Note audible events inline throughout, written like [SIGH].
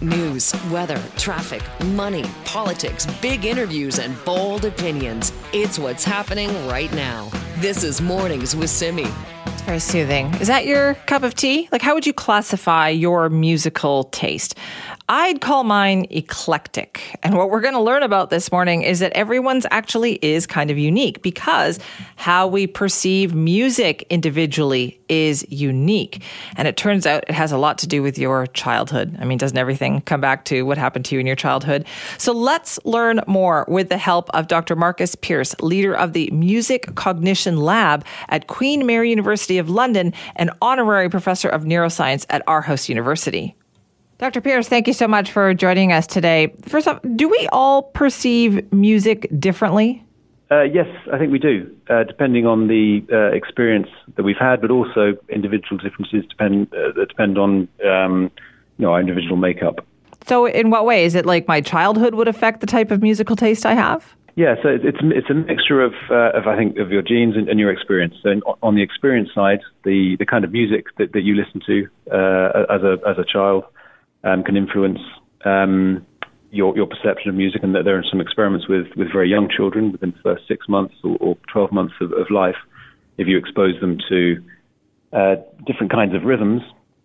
News, weather, traffic, money, politics, big interviews, and bold opinions. It's what's happening right now. This is Mornings with Simi. It's very soothing. Is that your cup of tea? Like, how would you classify your musical taste? I'd call mine eclectic. And what we're going to learn about this morning is that everyone's actually is kind of unique because how we perceive music individually is unique. And it turns out it has a lot to do with your childhood. I mean, doesn't everything come back to what happened to you in your childhood? So let's learn more with the help of Dr. Marcus Pearce, leader of the Music Cognition Lab at Queen Mary University of London and honorary professor of neuroscience at Aarhus University. Dr. Pearce, thank you so much for joining us today. First off, do we all perceive music differently? Uh, yes, I think we do, uh, depending on the uh, experience that we've had, but also individual differences depend uh, that depend on um, you know our individual makeup. So, in what way is it like my childhood would affect the type of musical taste I have? Yeah, so it's it's a mixture of uh, of I think of your genes and, and your experience. So on the experience side, the, the kind of music that, that you listen to uh, as a as a child um, can influence um, your your perception of music, and that there are some experiments with with very young children within the first six months or, or 12 months of, of, life. If you expose them to uh, different kinds of rhythms,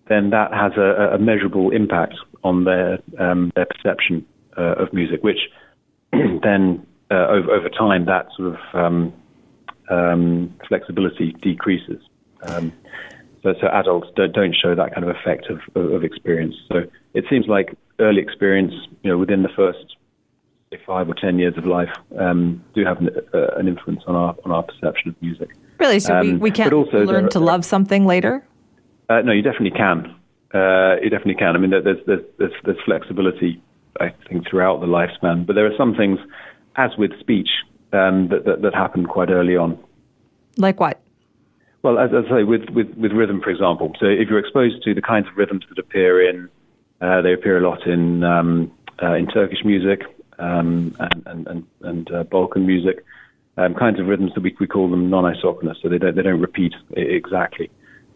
then that has a, a measurable impact on their um, their perception uh, of music, which [CLEARS THROAT] then uh, over, over time that sort of um, um, flexibility decreases. Um, so, so adults don't, don't show that kind of effect of, of, of experience. So it seems like early experience, you know, within the first say, five or ten years of life, um, do have an, uh, an, influence on our on our perception of music. Really? So um, we, we can't also learn to love something later? Uh, no, you definitely can. Uh, you definitely can. I mean, there's, there's there's there's flexibility, I think, throughout the lifespan. But there are some things, as with speech, um, that, that that happen quite early on. Like what? Well, as, as I say, with, with, with rhythm, for example. So if you're exposed to the kinds of rhythms that appear in, uh, they appear a lot in um, uh, in Turkish music um, and and and, and uh, Balkan music, um, kinds of rhythms that we, we call them non-isochronous, so they don't they don't repeat exactly.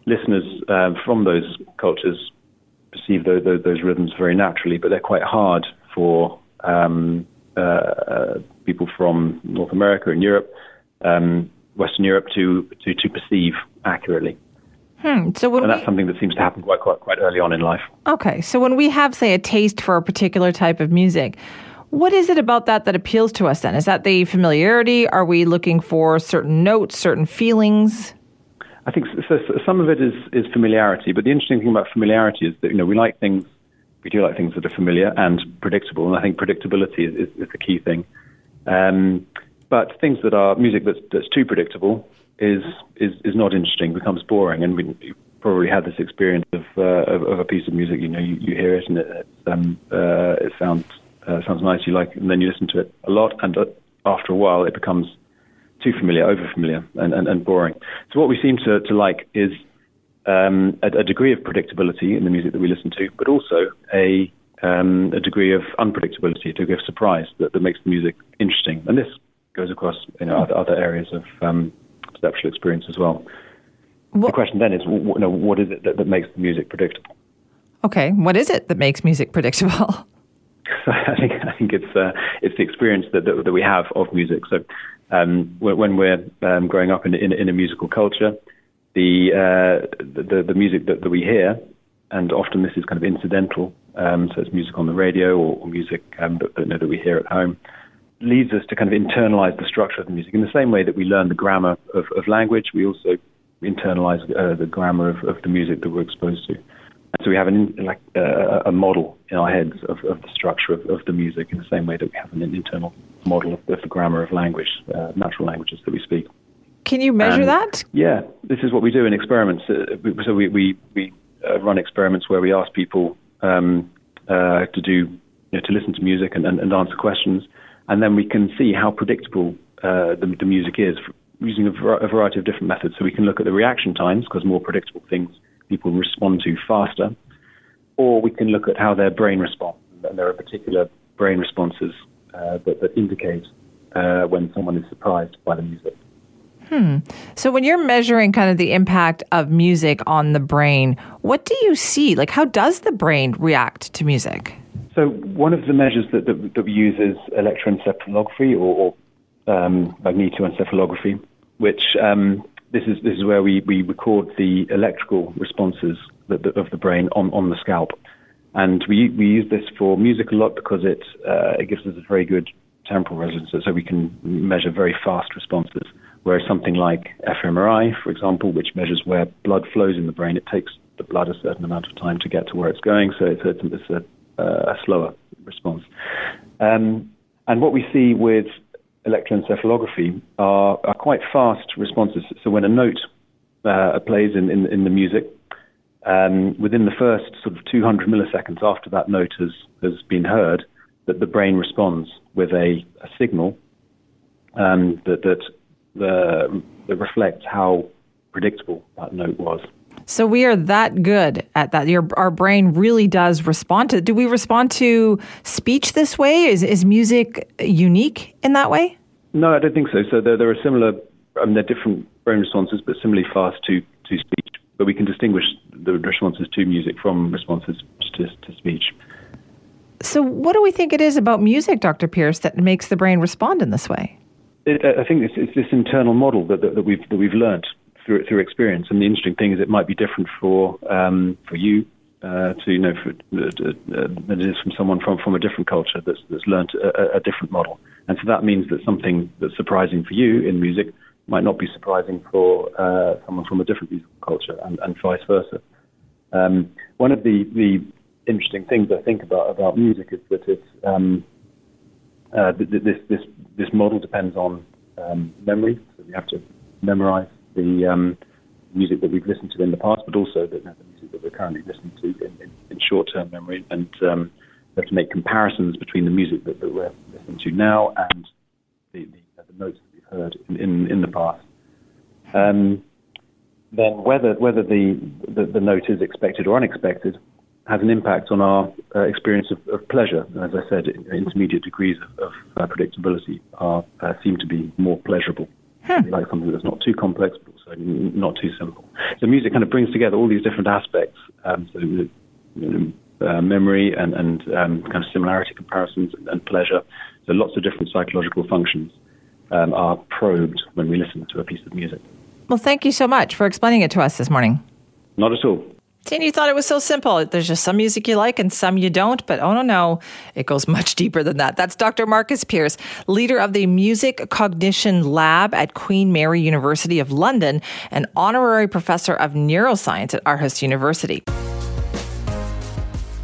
Listeners um, from those cultures perceive those, those, those, rhythms very naturally, but they're quite hard for um, uh, uh, people from North America and Europe um, Western Europe to to, to perceive accurately. Hmm. So and that's we, something that seems to happen quite, quite quite early on in life. Okay, so when we have, say, a taste for a particular type of music, what is it about that that appeals to us? Then is that the familiarity? Are we looking for certain notes, certain feelings? I think so, so some of it is is familiarity, but the interesting thing about familiarity is that you know we like things, we do like things that are familiar and predictable, and I think predictability is, is, is the key thing. Um, but things that are music that's, that's too predictable is, is, is not interesting, becomes boring. And we probably had this experience of, uh, of, of, a piece of music, you know, you, you hear it and it, um, uh, it sounds, uh, sounds nice, you like and then you listen to it a lot, and uh, after a while it becomes too familiar, over familiar, and, and, and boring. So what we seem to, to like is um, a, a, degree of predictability in the music that we listen to, but also a um, a degree of unpredictability, a degree of surprise that, that makes the music interesting. And this goes across you know other, other areas of um, perceptual experience as well. What, the question then is, you know, what is it that, that makes the music predictable? Okay, what is it that makes music predictable? [LAUGHS] I think I think it's uh, it's the experience that, that, that we have of music. So um, when we're um, growing up in, in, in a musical culture, the uh, the, the music that, that we hear, and often this is kind of incidental. Um, so it's music on the radio or, or music um, that, that, that we hear at home leads us to kind of internalize the structure of the music. In the same way that we learn the grammar of, of language, we also internalize uh, the grammar of, of, the music that we're exposed to. And so we have an, like uh, a model in our heads of, of the structure of, of, the music in the same way that we have an internal model of, the grammar of language, uh, natural languages that we speak. Can you measure and, that? Yeah, this is what we do in experiments. Uh, so we, we, we uh, run experiments where we ask people um, uh, to do, you know, to listen to music and, and, and, answer questions, and then we can see how predictable uh, the, the, music is using a, a, variety of different methods. So we can look at the reaction times because more predictable things people respond to faster, or we can look at how their brain responds. And there are particular brain responses uh, that, that, indicate uh, when someone is surprised by the music. Hmm. So when you're measuring kind of the impact of music on the brain, what do you see? Like, how does the brain react to music? So one of the measures that, that, that we use is electroencephalography or, or um, magnetoencephalography, which um, this is this is where we, we record the electrical responses that, that, of the brain on, on the scalp. And we, we use this for music a lot because it, uh, it gives us a very good temporal resonance, so we can measure very fast responses. Whereas something like fMRI, for example, which measures where blood flows in the brain, it takes the blood a certain amount of time to get to where it's going, so it's a, it's a, a slower response. Um, and what we see with electroencephalography are, are quite fast responses. So when a note uh, plays in, in, in, the music, um, within the first sort of 200 milliseconds after that note has, has been heard, that the brain responds with a, a signal um, that, that the, that reflects how predictable that note was. So we are that good at that. Your, our brain really does respond to. Do we respond to speech this way? Is is music unique in that way? No, I don't think so. So there, there are similar. I mean, they're different brain responses, but similarly fast to to speech. But we can distinguish the responses to music from responses to, to speech. So, what do we think it is about music, Dr. Pearce, that makes the brain respond in this way? It, I think it's, it's, this internal model that, that, that, we've that we've learned through through experience. And the interesting thing is, it might be different for um, for you uh, to you know for, uh, uh, than it is from someone from from a different culture that's that's learned a, a, different model. And so that means that something that's surprising for you in music might not be surprising for uh, someone from a different musical culture, and, and vice versa. Um, one of the, the interesting things I think about about music is that it's um, uh, this this this model depends on um, memory, so you have to memorize the um, music that we've listened to in the past, but also the, the music that we're currently listening to in, in, in short-term memory, and um, have to make comparisons between the music that, that we're listening to now and the, the, the notes that we've heard in, in, in the past. Um, then whether whether the, the, the note is expected or unexpected has an impact on our uh, experience of, of, pleasure. As I said, intermediate degrees of, of uh, predictability are, uh, seem to be more pleasurable. Hmm. like something that's not too complex, but also not too simple. So music kind of brings together all these different aspects. Um, so you know, uh, memory and, and um, kind of similarity comparisons and, and, pleasure. So lots of different psychological functions um, are probed when we listen to a piece of music. Well, thank you so much for explaining it to us this morning. Not at all. And you thought it was so simple. There's just some music you like and some you don't. But oh no, no, it goes much [LAUGHS] deeper than that. That's Dr. Marcus Pearce, leader of the Music Cognition Lab at Queen Mary University of London and honorary professor of neuroscience at Aarhus University.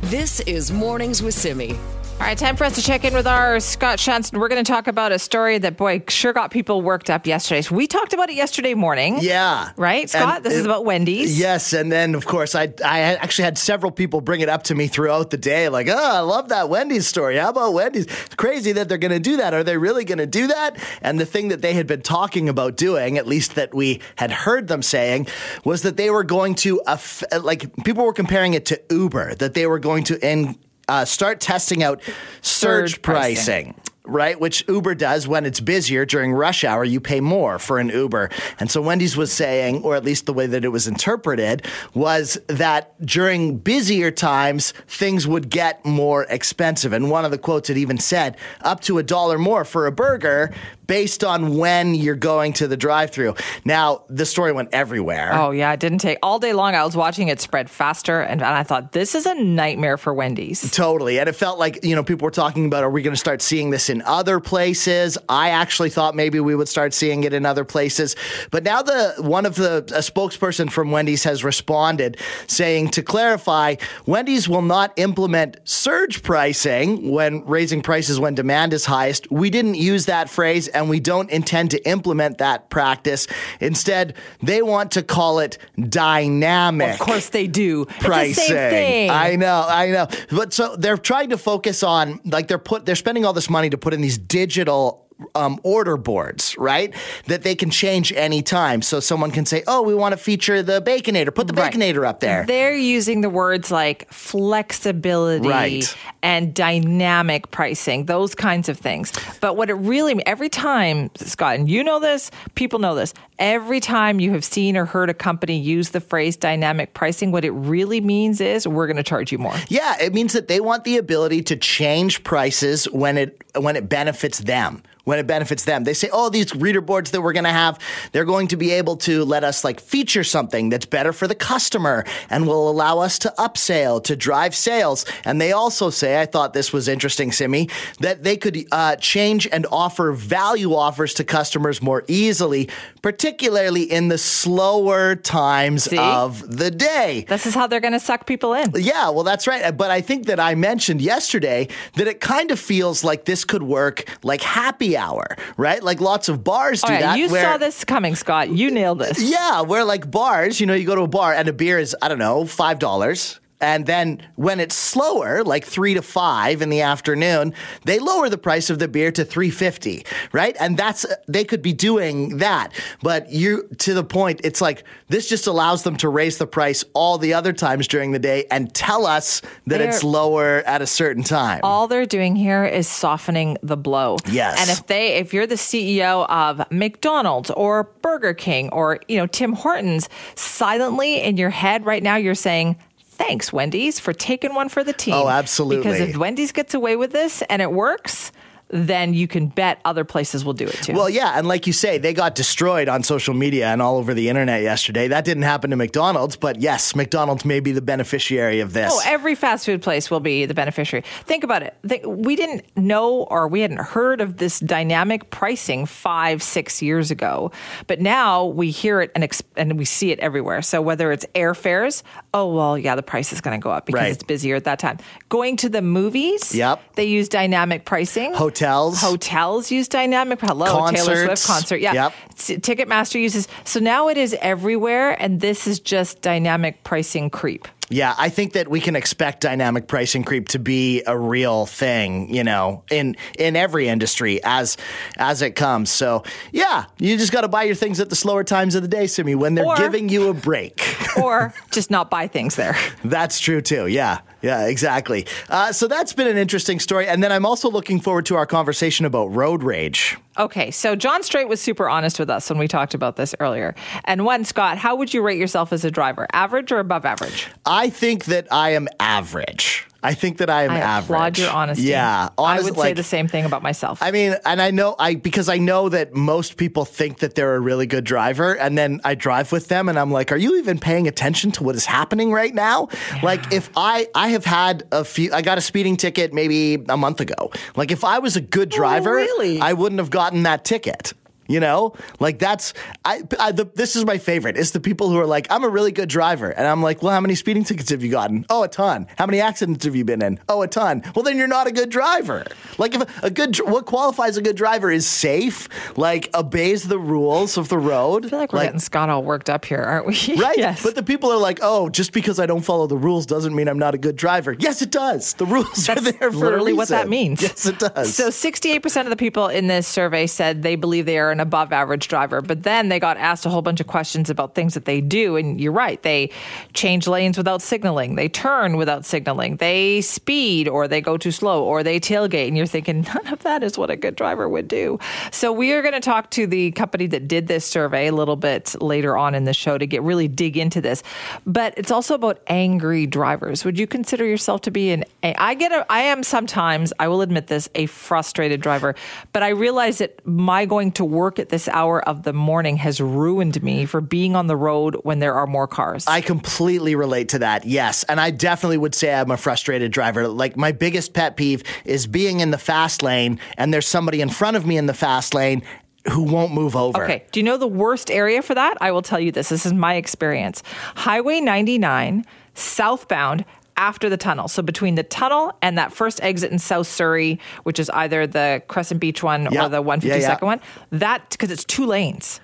This is Mornings with Simi. All right, time for us to check in with our Scott Shantz. We're going to talk about a story that, boy, sure got people worked up yesterday. So we talked about it yesterday morning. Yeah. Right, Scott? And this it, is about Wendy's. Yes. And then, of course, I, I actually had several people bring it up to me throughout the day like, oh, I love that Wendy's story. How about Wendy's? It's crazy that they're going to do that. Are they really going to do that? And the thing that they had been talking about doing, at least that we had heard them saying, was that they were going to, uh, like, people were comparing it to Uber, that they were going to in, uh, start testing out surge, surge pricing. pricing right? Which Uber does when it's busier during rush hour, you pay more for an Uber. And so Wendy's was saying, or at least the way that it was interpreted, was that during busier times, things would get more expensive. And one of the quotes it even said, up to a dollar more for a burger based on when you're going to the drive-through. Now, the story went everywhere. Oh yeah, it didn't take all day long. I was watching it spread faster, and, and I thought this is a nightmare for Wendy's. Totally, and it felt like you know people were talking about, are we going to start seeing this in other places? I actually thought maybe we would start seeing it in other places, but now the one of the a spokesperson from Wendy's has responded saying to clarify, Wendy's will not implement surge pricing when raising prices when demand is highest. We didn't use that phrase and we don't intend to implement that practice. Instead, they want to call it dynamic. Of course they do. Pricing. It's the same thing. I know, I know. But so they're trying to focus on like they're put they're spending all this money to put in these digital um, order boards, right? That they can change anytime. So someone can say, oh, we want to feature the Baconator. Put the Right. Baconator up there. They're using the words like flexibility Right. and dynamic pricing, those kinds of things. But what it really every time, Scott, and you know this, people know this. Every time you have seen or heard a company use the phrase dynamic pricing, what it really means is we're going to charge you more. Yeah, it means that they want the ability to change prices when it when it benefits them. When it benefits them. They say, "Oh, these reader boards that we're going to have, they're going to be able to let us like feature something that's better for the customer and will allow us to upsell, to drive sales." And they also say, I thought this was interesting, Simi, that they could uh, change and offer value offers to customers more easily, particularly in the slower times See? of the day. This is how they're going to suck people in. Yeah, well, that's right. But I think that I mentioned yesterday that it kind of feels like this could work like happy hour, right? Like lots of bars do yeah, that. you where- saw this coming, Scott. You nailed this. Yeah, where like bars, you know, you go to a bar and a beer is, I don't know, $5. And then when it's slower, like three to five in the afternoon, they lower the price of the beer to three fifty, right? And that's they could be doing that, but you to the point. It's like this just allows them to raise the price all the other times during the day and tell us that They're- it's lower at a certain time. all they're doing here is softening the blow. Yes. And if they if you're the CEO of McDonald's or Burger King or, you know, Tim Hortons, silently in your head right now you're saying Thanks, Wendy's, for taking one for the team. Oh, absolutely. Because if Wendy's gets away with this and it works, then you can bet other places will do it too. Well, yeah, and like you say, they got destroyed on social media and all over the internet yesterday. That didn't happen to McDonald's, but yes, McDonald's may be the beneficiary of this. Oh, every fast food place will be the beneficiary. Think about it. Think, we didn't know or we hadn't heard of this dynamic pricing five, six years ago, but now we hear it and, ex- and we see it everywhere. So whether it's airfares, oh well, yeah, the price is going to go up because Right. it's busier at that time. Going to the movies, Yep. they use dynamic pricing. Hotels. Hotels use dynamic. Hello, Taylor Swift concert. Yeah. Yep. Ticketmaster uses. So now it is everywhere, and this is just dynamic pricing creep. Yeah, I think that we can expect dynamic pricing creep to be a real thing, you know, in in every industry as as it comes. So, yeah, you just got to buy your things at the slower times of the day, Simi, when they're Or- giving you a break. [LAUGHS] or just not buy things there. That's true too. Yeah, yeah, exactly. Uh, so that's been an interesting story, and then I'm also looking forward to our conversation about road rage. Okay, so John Strait was super honest with us when we talked about this earlier. And one, Scott, how would you rate yourself as a driver? Average or above average? I think that I am average. I think that I am I average. applaud your honesty. Yeah, I honest- would say like- the same thing about myself. I mean, and I know I because I know that most people think that they're a really good driver, and then I drive with them, and I'm like, "Are you even paying attention to what is happening right now?" Like, if I I have had a few, I got a speeding ticket maybe a month ago. Like, if I was a good oh, driver, Oh, really? I wouldn't have gotten that ticket. You know, like that's I, I the, this is my favorite. It's the people who are like, I'm a really good driver, and I'm like, well, how many speeding tickets have you gotten? Oh, a ton. How many accidents have you been in? Oh, a ton. Well, then you're not a good driver. Like, if a, a good what qualifies a good driver is safe, like obeys the rules of the road. I feel like we're getting Scott all worked up here, aren't we? [LAUGHS] Right, yes. but the people are like, "Oh, just because I don't follow the rules doesn't mean I'm not a good driver." Yes, it does. The rules are there for a literally what that means. Yes, it does. So 68% of the people in this survey said they believe they are an above average driver, but then they got asked a whole bunch of questions about things that they do. And you're right. They change lanes without signaling. They turn without signaling. They speed or they go too slow or they tailgate. And you're thinking [LAUGHS] none of that is what a good driver would do. So we are going to talk to the company that did this survey a little bit later on in the show to get really dig into this. But it's also about angry drivers. Would you consider yourself to be an I get a I am sometimes, I will admit this, a frustrated driver, but I realize that my going to work at this hour of the morning has ruined me for being on the road when there are more cars. I completely relate to that. Yes. And I definitely would say I'm a frustrated driver. Like my biggest pet peeve is being in the fast lane and there's somebody in front of me in the fast lane who won't move over. Okay. Do you know the worst area for that? I will tell you this. This is my experience. Highway 99, southbound, after the tunnel. So between the tunnel and that first exit in South Surrey, which is either the Crescent Beach one Yeah. or the 152nd Yeah, yeah. one, that because it's two lanes.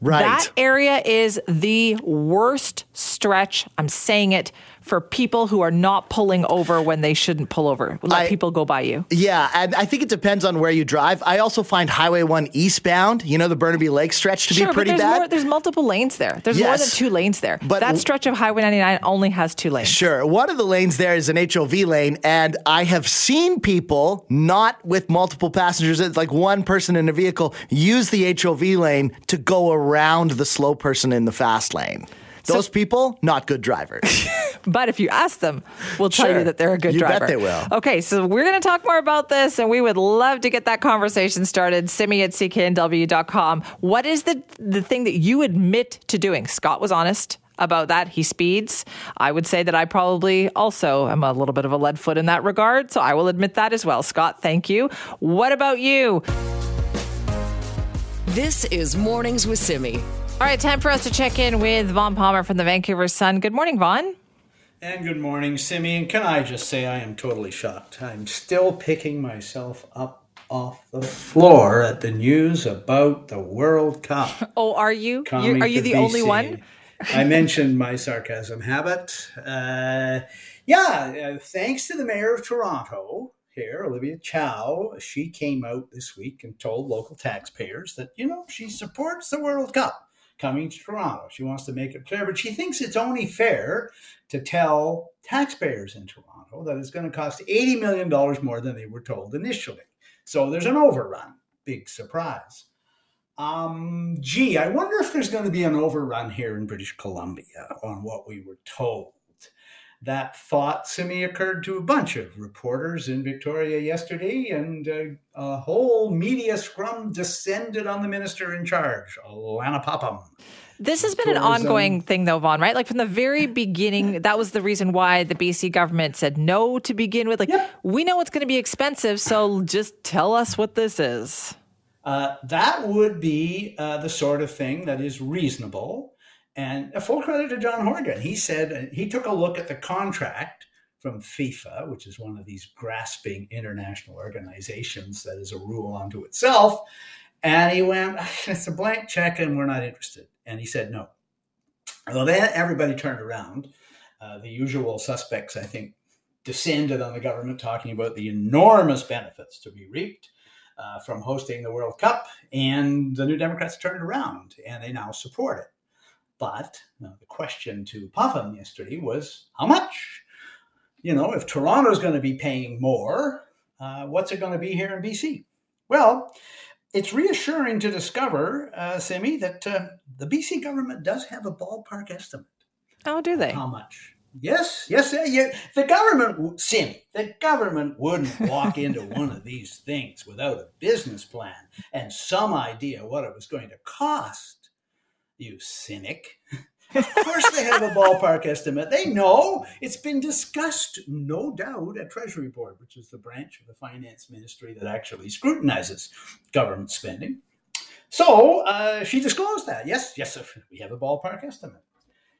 Right. That area is the worst stretch. I'm saying it for people who are not pulling over when they shouldn't pull over. Let I- people go by you. Yeah, and I think it depends on where you drive. I also find Highway 1 eastbound, you know, the Burnaby Lake stretch to Sure, be pretty there's bad. More, there's multiple lanes there. There's more than two lanes there. But- that stretch of Highway 99 only has two lanes. Sure. One of the lanes there is an HOV lane, and I have seen people not with multiple passengers, it's like one person in a vehicle, use the HOV lane to go around the slow person in the fast lane. Those people, not good drivers. [LAUGHS] But if you ask them, we'll tell Sure. you that they're a good You bet driver. they will. Okay, so we're going to talk more about this, and we would love to get that conversation started. Simi at cknw.com. What is the, the thing that you admit to doing? Scott was honest about that. He speeds. I would say that I probably also am a little bit of a lead foot in that regard, so I will admit that as well. Scott, thank you. What about you? This is Mornings with Simi. All right, time for us to check in with Vaughn Palmer from the Vancouver Sun. Good morning, Vaughn. And good morning, Simeon. Can I just say I am totally shocked? I'm still picking myself up off the floor at the news about the World Cup. [LAUGHS] Oh, are you? coming are you the only one? I mentioned my sarcasm habit. Uh, yeah, uh, thanks to the mayor of Toronto here, Olivia Chow, she came out this week and told local taxpayers that, you know, she supports the World Cup coming to Toronto. She wants to make it clear, but she thinks it's only fair to tell taxpayers in Toronto that it's going to cost $80 million more than they were told initially. So there's an overrun. Big surprise. Um, gee, I wonder if there's going to be an overrun here in British Columbia on what we were told. That thought semi occurred to a bunch of reporters in Victoria yesterday, and uh, a whole media scrum descended on the minister in charge, Alana Popham. This has been an ongoing thing, though, Vaughn, right? Like from the very beginning, that was the reason why the BC government said no to begin with. Like, Yep. we know it's going to be expensive, so just tell us what this is. Uh, that would be uh, the sort of thing that is reasonable. And a full credit to John Horgan. He said he took a look at the contract from FIFA, which is one of these grasping international organizations that is a rule unto itself. And he went, it's a blank check and we're not interested. And he said no. Well, then everybody turned around. Uh, the usual suspects, I think, descended on the government talking about the enormous benefits to be reaped uh, from hosting the World Cup, and the New Democrats turned around and they now support it. But uh, the question to Popham yesterday was how much? You know, if Toronto's going to be paying more, uh, what's it going to be here in BC? Well, it's reassuring to discover, uh, Simi, that uh, the BC government does have a ballpark estimate. Oh, do they? How much? Yes, yes, yeah, yeah. The government, w- Sim, the government wouldn't walk [LAUGHS] into one of these things without a business plan and some idea what it was going to cost. You cynic. [LAUGHS] of course, they have a ballpark estimate. They know it's been discussed, no doubt, at Treasury Board, which is the branch of the finance ministry that actually scrutinizes government spending. So uh, she disclosed that. Yes, yes, we have a ballpark estimate.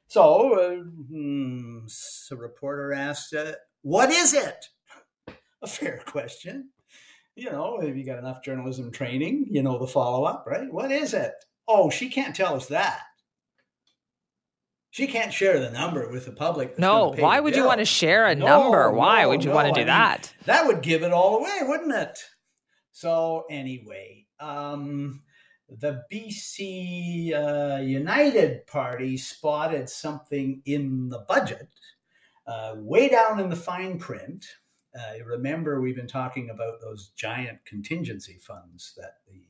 So uh, hmm, a reporter asked, uh, "What is it?" A fair question. You know, have you got enough journalism training? You know the follow up, right? What is it? Oh, she can't tell us that. She can't share the number with the public. No, why would you want to share a No, number? Why no, would you no, want to I do mean, that? That would give it all away, wouldn't it? So anyway, um, the BC uh, United Party spotted something in the budget, uh, way down in the fine print. Uh, remember, we've been talking about those giant contingency funds that the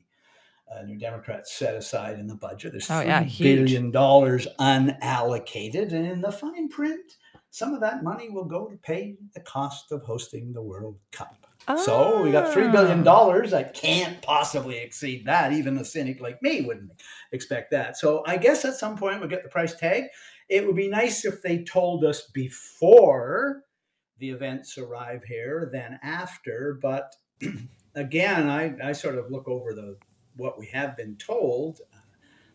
uh, New Democrats set aside in the budget. There's Oh, yeah, billion dollars unallocated, and in the fine print, some of that money will go to pay the cost of hosting the World Cup. So we got three billion dollars. I can't possibly exceed that. Even a cynic like me wouldn't expect that. So I guess at some point we'll get the price tag. It would be nice if they told us before the events arrive here than after. But [CLEARS THROAT] again, I, I sort of look over the what we have been told.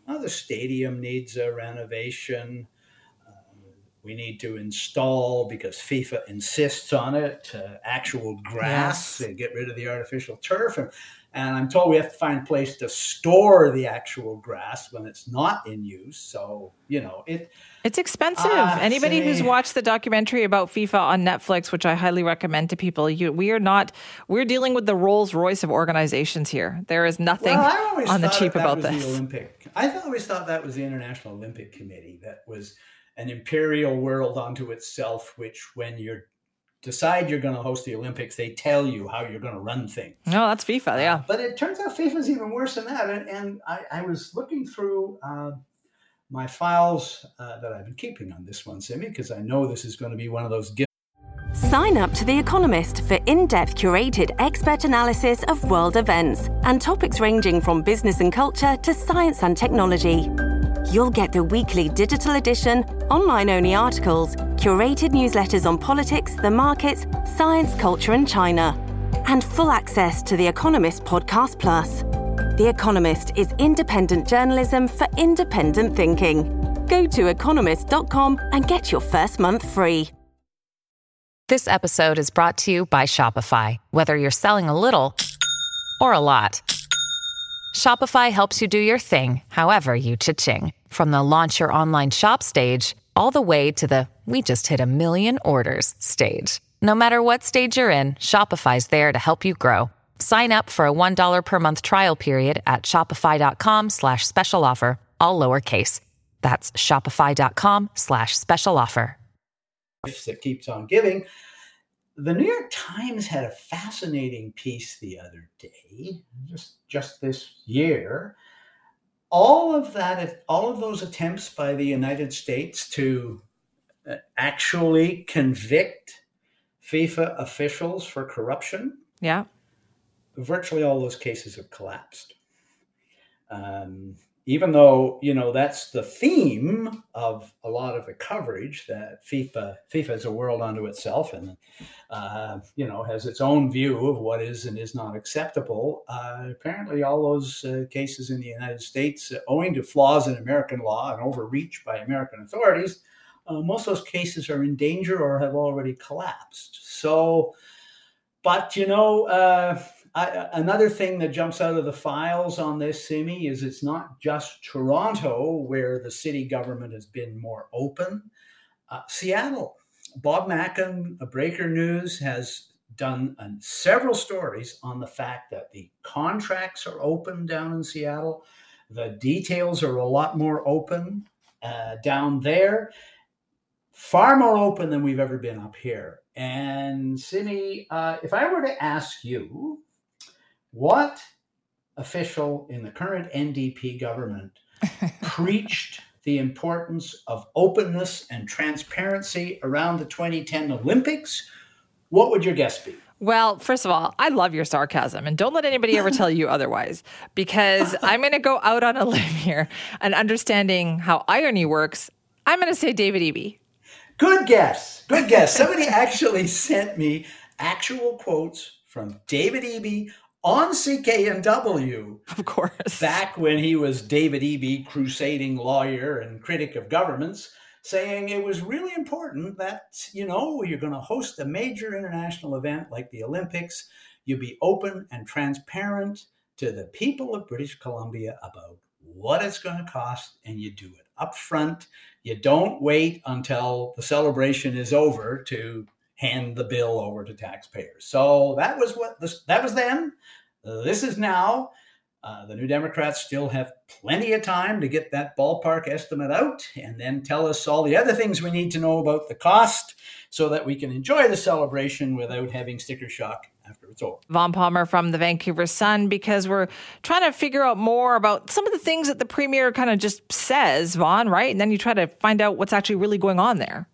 Uh, the stadium needs a renovation. Uh, We need to install, because FIFA insists on it, uh, actual grass yes. get rid of the artificial turf. And, and I'm told we have to find a place to store the actual grass when it's not in use. So, you know, it. It's expensive. Uh, Anybody say, who's watched the documentary about FIFA on Netflix, which I highly recommend to people, you, we are not, we're dealing with the Rolls Royce of organizations here. There is nothing well, on the cheap about this. Olympic. I always thought that was the International Olympic Committee that was an imperial world unto itself, which when you're decide you're going to host the Olympics, they tell you how you're going to run things. No, that's FIFA, yeah. Uh, but it turns out FIFA is even worse than that. And, and I, I, was looking through uh, my files uh, that I've been keeping on this one, Simi, because I know this is going to be one of those gifts. Sign up to The Economist for in depth curated expert analysis of world events and topics ranging from business and culture to science and technology. You'll get the weekly digital edition, online only articles, curated newsletters on politics, the markets, science, culture, and China, and full access to The Economist Podcast Plus. The Economist is independent journalism for independent thinking. Go to economist.com and get your first month free. This episode is brought to you by Shopify. Whether you're selling a little or a lot, Shopify helps you do your thing, however you cha-ching. From the launch your online shop stage, all the way to the we just hit a million orders stage. No matter what stage you're in, Shopify's there to help you grow. Sign up for a $1 per month trial period at shopify.com slash special offer, all lowercase. That's shopify.com slash special offer. That keeps on giving. The New York Times had a fascinating piece the other day, just, just this year. All of that, all of those attempts by the United States to uh, actually convict FIFA officials for corruption. Yeah. Virtually all those cases have collapsed. Um, even though you know that's the theme of a lot of the coverage that FIFA FIFA is a world unto itself and uh, you know has its own view of what is and is not acceptable. Uh, apparently, all those uh, cases in the United States, owing to flaws in American law and overreach by American authorities, uh, most of those cases are in danger or have already collapsed. So, but you know, uh, I, another thing that jumps out of the files on this, Simi, is it's not just Toronto where the city government has been more open. Uh, Seattle, Bob Mackin, Breaker News, has done uh, several stories on the fact that the contracts are open down in Seattle. The details are a lot more open uh, down there far more open than we've ever been up here. And Simi, uh, if I were to ask you, what official in the current NDP government [LAUGHS] preached the importance of openness and transparency around the 2010 Olympics, what would your guess be? Well, first of all, I love your sarcasm and don't let anybody ever tell you otherwise because [LAUGHS] I'm going to go out on a limb here and understanding how irony works. I'm going to say David Eby. Good guess. Good guess. Somebody actually sent me actual quotes from David Eby on CKNW. Of course. Back when he was David Eby, crusading lawyer and critic of governments, saying it was really important that, you know, you're going to host a major international event like the Olympics, you be open and transparent to the people of British Columbia about what it's going to cost and you do it up front you don't wait until the celebration is over to hand the bill over to taxpayers. So that was what this, that was then. This is now. Uh, the New Democrats still have plenty of time to get that ballpark estimate out and then tell us all the other things we need to know about the cost so that we can enjoy the celebration without having sticker shock after it's over. Vaughn Palmer from the Vancouver Sun, because we're trying to figure out more about some of the things that the premier kind of just says, Vaughn, right? And then you try to find out what's actually really going on there.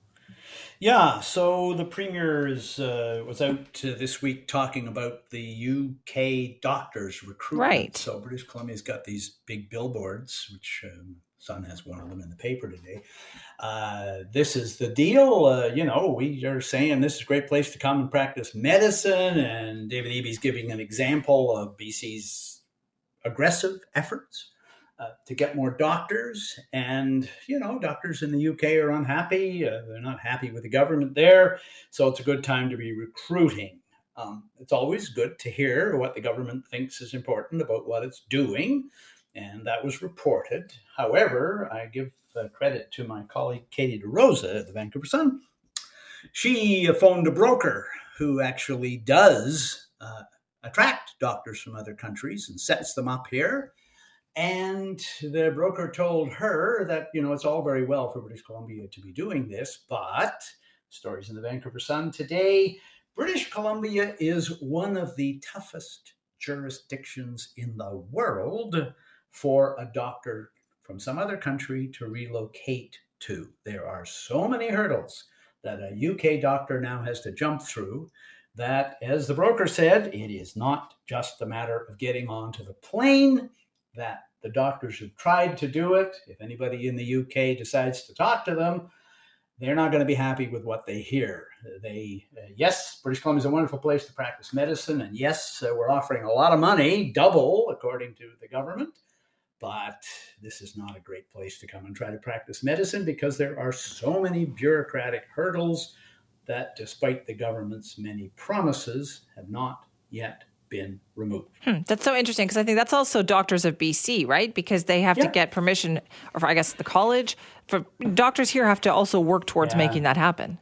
Yeah, so the premier is, uh, was out this week talking about the UK doctors recruitment. Right. So British Columbia's got these big billboards, which um, Sun has one of them in the paper today. Uh, this is the deal. Uh, you know, we are saying this is a great place to come and practice medicine. And David Eby's giving an example of BC's aggressive efforts uh, to get more doctors. And, you know, doctors in the UK are unhappy. Uh, they're not happy with the government there. So it's a good time to be recruiting. Um, it's always good to hear what the government thinks is important about what it's doing. And that was reported. However, I give uh, credit to my colleague Katie DeRosa at the Vancouver Sun. She phoned a broker who actually does uh, attract doctors from other countries and sets them up here. And the broker told her that, you know, it's all very well for British Columbia to be doing this, but stories in the Vancouver Sun today British Columbia is one of the toughest jurisdictions in the world for a doctor from some other country to relocate to. There are so many hurdles that a UK doctor now has to jump through that, as the broker said, it is not just a matter of getting onto the plane, that the doctors who've tried to do it, if anybody in the UK decides to talk to them, they're not going to be happy with what they hear. They, uh, yes, British Columbia is a wonderful place to practice medicine, and yes, uh, we're offering a lot of money, double according to the government. But this is not a great place to come and try to practice medicine because there are so many bureaucratic hurdles that, despite the government's many promises, have not yet been removed. Hmm, that's so interesting because I think that's also doctors of BC, right? Because they have yeah. to get permission, or I guess the college. For doctors here have to also work towards yeah. making that happen.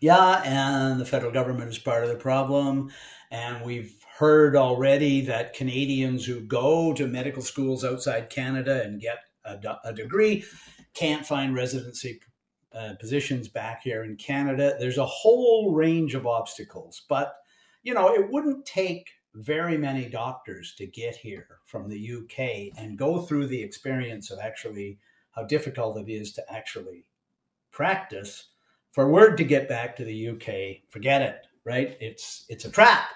Yeah, and the federal government is part of the problem, and we've heard already that Canadians who go to medical schools outside Canada and get a, a degree can't find residency uh, positions back here in Canada. There's a whole range of obstacles, but you know, it wouldn't take very many doctors to get here from the UK and go through the experience of actually how difficult it is to actually practice. For word to get back to the UK, forget it, right? It's it's a trap.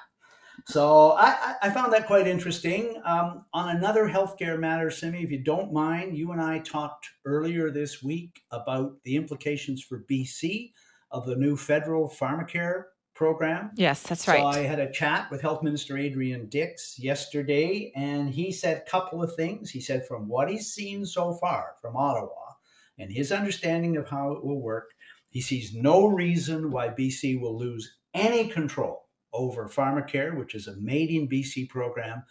So I, I found that quite interesting. Um, on another healthcare matter, Simi, if you don't mind, you and I talked earlier this week about the implications for BC of the new federal pharmacare program. Yes, that's right. So I had a chat with Health Minister Adrian Dix yesterday, and he said a couple of things. He said, from what he's seen so far from Ottawa and his understanding of how it will work, he sees no reason why BC will lose any control over pharmacare, which is a made in BC program.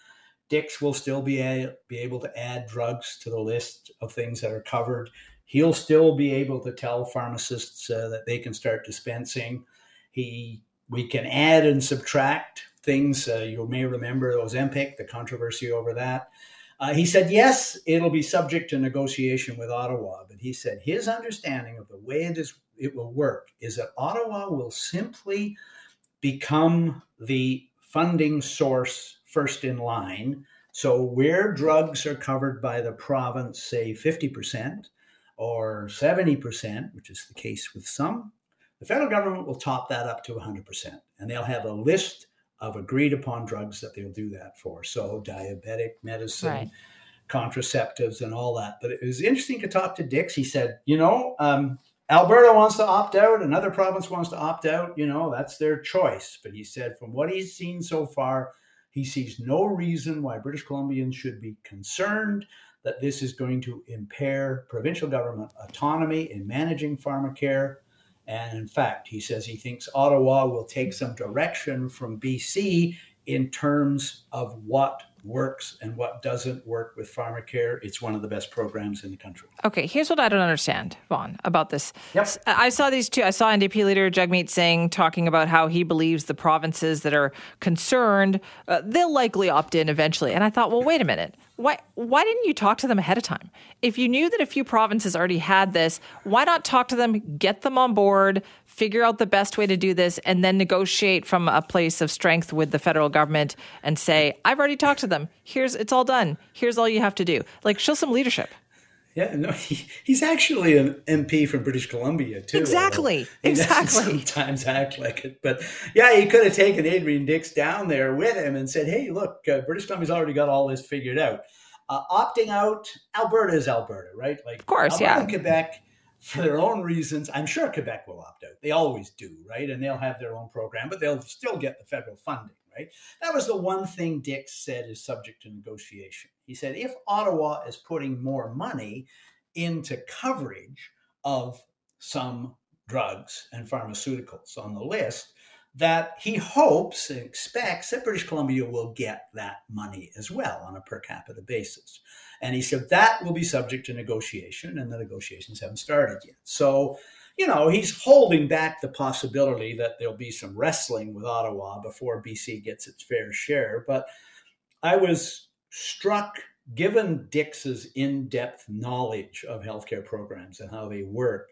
Dix will still be, a, be able to add drugs to the list of things that are covered. He'll still be able to tell pharmacists uh, that they can start dispensing. He we can add and subtract things. Uh, you may remember Ozempic, the controversy over that. Uh, he said, yes, it'll be subject to negotiation with Ottawa, but he said his understanding of the way it, is, it will work is that Ottawa will simply become the funding source first in line. So, where drugs are covered by the province, say 50% or 70%, which is the case with some, the federal government will top that up to 100%, and they'll have a list of agreed upon drugs that they'll do that for. So, diabetic medicine, right. contraceptives, and all that. But it was interesting to talk to Dix. He said, you know, um, Alberta wants to opt out, another province wants to opt out. You know, that's their choice. But he said, from what he's seen so far, he sees no reason why British Columbians should be concerned that this is going to impair provincial government autonomy in managing pharmacare and in fact, he says he thinks Ottawa will take hmm. some direction from BC in terms of what works and what doesn't work with pharmacare. It's one of the best programs in the country. Okay, here's what I don't understand, Vaughn, about this. Yep. I saw these two. I saw NDP leader Jagmeet Singh talking about how he believes the provinces that are concerned, uh, they'll likely opt in eventually. And I thought, well, wait a minute. Why why didn't you talk to them ahead of time? If you knew that a few provinces already had this, why not talk to them, get them on board, figure out the best way to do this, and then negotiate from a place of strength with the federal government and say, I've already talked to them. Here's it's all done. Here's all you have to do. Like show some leadership. Yeah, no, [LAUGHS] he, he's actually an MP from British Columbia too. Exactly, exactly. [LAUGHS] Sometimes act like it, but yeah, he could have taken Adrian Dix down there with him and said, "Hey, look, uh, British Columbia's already got all this figured out. Uh, opting out, Alberta is Alberta, right? Like, of course, Alberta yeah. And Quebec, for their own reasons, I'm sure Quebec will opt out. They always do, right? And they'll have their own program, but they'll still get the federal funding, right? That was the one thing Dix said is subject to negotiation. He said if Ottawa is putting more money into coverage of some drugs and pharmaceuticals on the list, that he hopes and expects that British Columbia will get that money as well on a per capita basis. And he said that will be subject to negotiation, and the negotiations haven't started yet. So, you know, he's holding back the possibility that there'll be some wrestling with Ottawa before BC gets its fair share. But I was struck, given Dix's in depth knowledge of healthcare programs and how they work,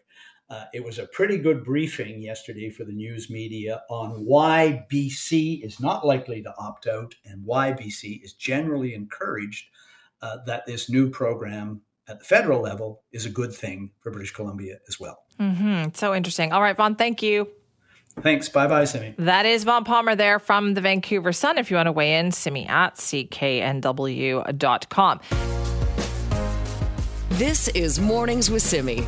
uh, it was a pretty good briefing yesterday for the news media on why BC is not likely to opt out and why BC is generally encouraged uh, that this new program at the federal level is a good thing for British Columbia as well. Mm-hmm. So interesting. All right, Vaughn, thank you. Thanks. Bye bye, Simi. That is Vaughn Palmer there from the Vancouver Sun. If you want to weigh in, Simi at cknw.com. This is Mornings with Simi.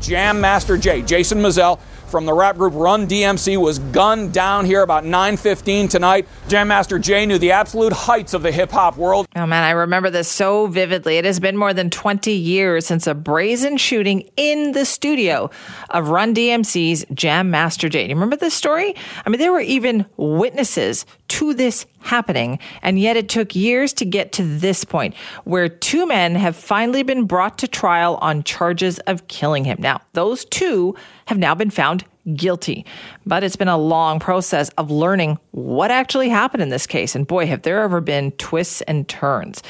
Jam Master Jay, Jason Mizell from the rap group Run DMC was gunned down here about 9:15 tonight. Jam Master Jay knew the absolute heights of the hip hop world. Oh man, I remember this so vividly. It has been more than 20 years since a brazen shooting in the studio of Run DMC's Jam Master Jay. Do you remember this story? I mean, there were even witnesses to this happening, and yet it took years to get to this point where two men have finally been brought to trial on charges of killing him. Now, those two have now been found guilty. But it's been a long process of learning what actually happened in this case. And boy, have there ever been twists and turns.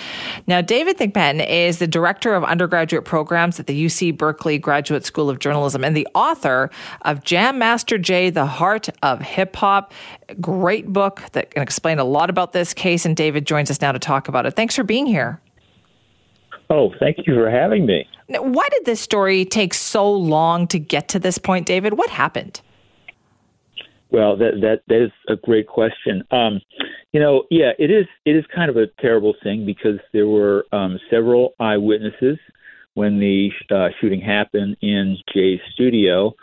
Now, David Thigpen is the director of undergraduate programs at the UC Berkeley Graduate School of Journalism and the author of Jam Master Jay, The Heart of Hip Hop. Great book that can explain a lot about this case. And David joins us now to talk about it. Thanks for being here. Oh, thank you for having me. Why did this story take so long to get to this point, David? What happened? Well, that that that is a great question. Um, you know, yeah, it is it is kind of a terrible thing because there were um, several eyewitnesses when the uh, shooting happened in Jay's studio.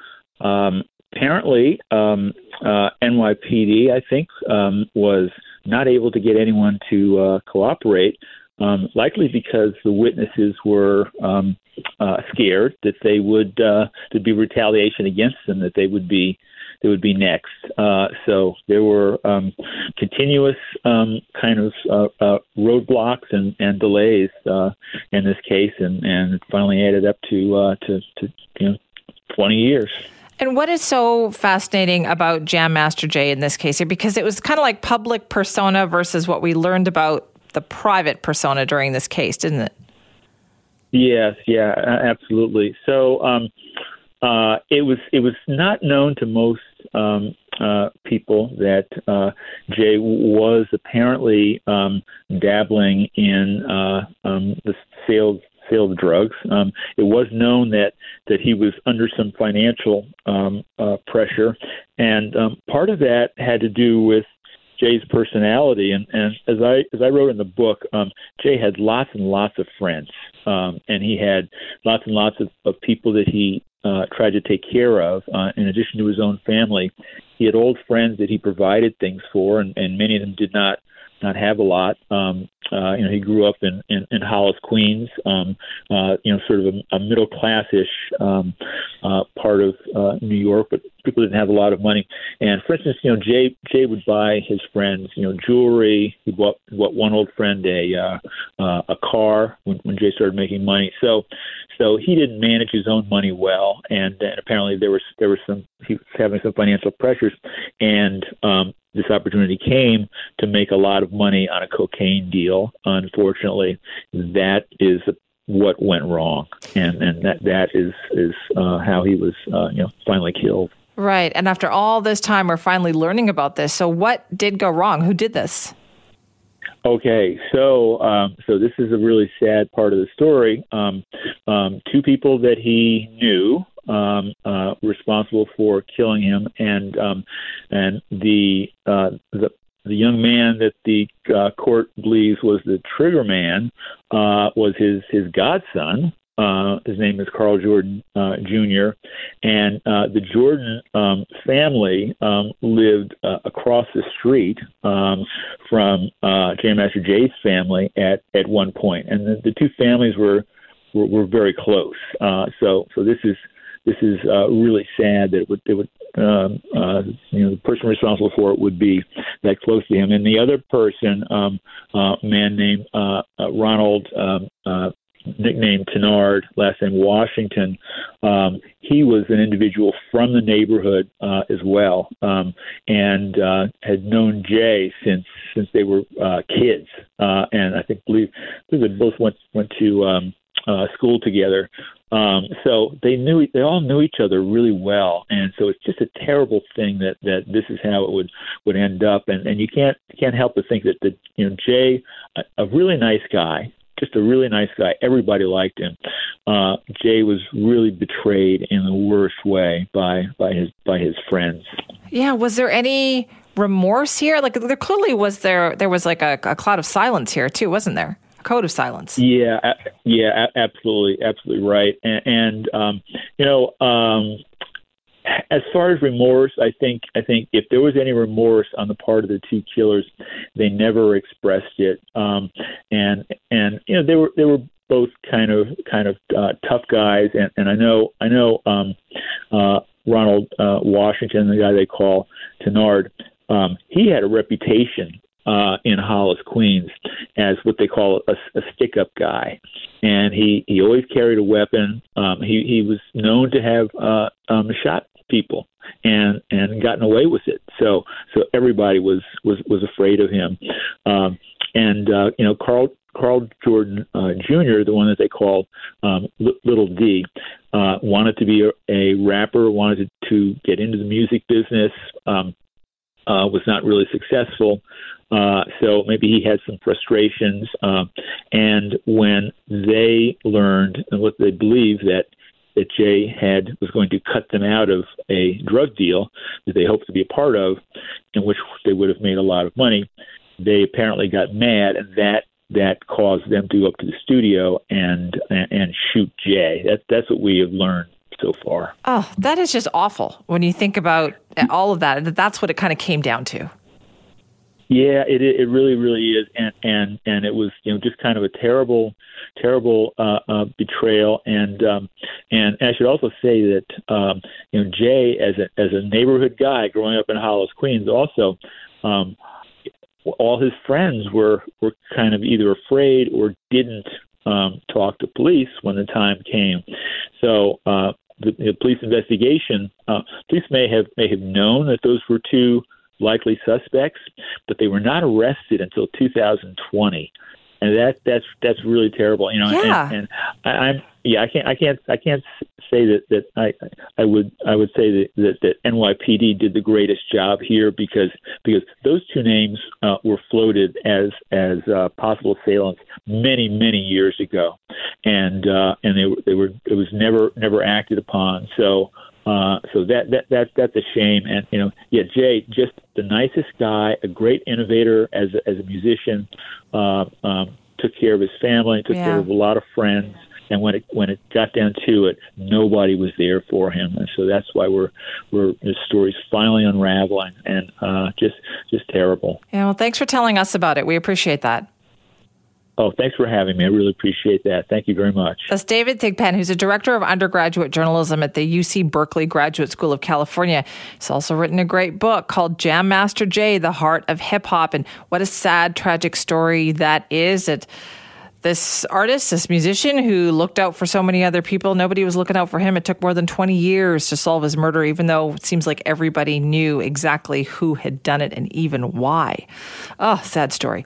Um, apparently, um, uh, NYPD, I think, um, was not able to get anyone to uh, cooperate um, likely because the witnesses were um, uh, scared that they would uh, there'd be retaliation against them, that they would be they would be next. Uh, so there were um, continuous um, kind of uh, uh, roadblocks and, and delays uh, in this case, and, and it finally added up to uh, to, to you know 20 years. And what is so fascinating about Jam Master Jay in this case here? Because it was kind of like public persona versus what we learned about the private persona during this case, didn't it? Yes, yeah, absolutely. So um, uh, it was it was not known to most um, uh, people that uh, Jay was apparently um, dabbling in uh, um, the sales sale of drugs. Um, it was known that that he was under some financial um, uh, pressure, and um, part of that had to do with Jay's personality, and, and as I as I wrote in the book, um, Jay had lots and lots of friends, um, and he had lots and lots of, of people that he uh, tried to take care of. Uh, in addition to his own family, he had old friends that he provided things for, and, and many of them did not not have a lot. Um, uh, you know, he grew up in in, in Hollis, Queens. Um, uh, you know, sort of a, a middle classish um, uh, part of uh, New York, but people didn't have a lot of money. And for instance, you know, Jay Jay would buy his friends, you know, jewelry. He bought bought one old friend a uh, uh, a car when, when Jay started making money. So so he didn't manage his own money well, and, and apparently there was there was some he was having some financial pressures, and um, this opportunity came to make a lot of money on a cocaine deal. Unfortunately, that is what went wrong, and and that that is is uh, how he was uh, you know finally killed. Right, and after all this time, we're finally learning about this. So, what did go wrong? Who did this? Okay, so um, so this is a really sad part of the story. Um, um, two people that he knew um, uh, responsible for killing him, and um, and the uh, the the young man that the uh, court believes was the trigger man uh, was his his godson, Uh, his name is Karl Jordan uh, Jr. And uh, the Jordan um, family um, lived uh, across the street um, from uh, Jam Master Jay's family at at one point, and the, the two families were were, were very close. Uh, so so this is this is uh, really sad that it would, it would um, uh, you know, the person responsible for it would be that close to him. And the other person, um, uh, a man named uh, uh, Ronald, um, uh, nicknamed Tinard, last name Washington, um, he was an individual from the neighborhood uh, as well, um, and uh, had known Jay since since they were uh, kids. Uh, and I think believe, I believe they both went went to um, uh, school together. Um, so they knew they all knew each other really well, and so it's just a terrible thing that that this is how it would would end up. And and you can't can't help but think that the you know Jay, a, a really nice guy, just a really nice guy. Everybody liked him. Uh, Jay was really betrayed in the worst way by by his by his friends. Yeah, was there any remorse here? Like there clearly was there there was like a, a cloud of silence here too, wasn't there? A code of silence. Yeah, yeah, absolutely, absolutely right. And, and um, you know, um, as far as remorse, I think I think if there was any remorse on the part of the two killers, they never expressed it. Um, and and you know they were they were both kind of kind of uh, tough guys, and, and I know I know um, uh, Ronald uh, Washington, the guy they call Tinard. Um, he had a reputation uh, in Hollis, Queens, as what they call a, a stick-up guy, and he he always carried a weapon. Um, he he was known to have uh, um, shot people and and gotten away with it. So so everybody was was was afraid of him. Um, and uh, you know Karl Karl Jordan uh, Jr., the one that they called um, L- Little D, uh, wanted to be a, a rapper, wanted to get into the music business. Um, uh, was not really successful. Uh, so maybe he had some frustrations. Uh, and when they learned and what they believed that that Jay had was going to cut them out of a drug deal that they hoped to be a part of, in which they would have made a lot of money, they apparently got mad, and that that caused them to go up to the studio and and, and shoot Jay. That that's what we have learned so far. Oh, that is just awful when you think about all of that. That's what it kind of came down to. Yeah, it it really really is, and and and it was you know just kind of a terrible, terrible uh, uh, betrayal, and um, and I should also say that um, you know Jay as a as a neighborhood guy growing up in Hollis, Queens, also um, all his friends were were kind of either afraid or didn't um, talk to police when the time came. So uh, the, police investigation, uh, police may have may have known that those were two likely suspects, but they were not arrested until 2020 and that that's that's really terrible. You know, yeah. and, and I, I'm yeah, I can't I can't I can't say that that I I would I would say that that, that NYPD did the greatest job here because because those two names uh, were floated as as uh, possible assailants many many years ago, and uh, and they were they were it was never never acted upon. So. Uh, so that that that that's a shame, and you know, yeah, Jay, just the nicest guy, a great innovator as a, as a musician, uh, um, took care of his family, took Yeah. care of a lot of friends, and when it when it got down to it, nobody was there for him, and so that's why we're we're the story's finally unraveling, and uh, just just terrible. Yeah, well, thanks for telling us about it. We appreciate that. Oh, thanks for having me. I really appreciate that. Thank you very much. That's David Thigpen, who's a director of undergraduate journalism at the UC Berkeley Graduate School of California. He's also written a great book called Jam Master Jay, The Heart of Hip Hop. And what a sad, tragic story that is. That this artist, this musician who looked out for so many other people, nobody was looking out for him. It took more than 20 years to solve his murder, even though it seems like everybody knew exactly who had done it and even why. Oh, sad story.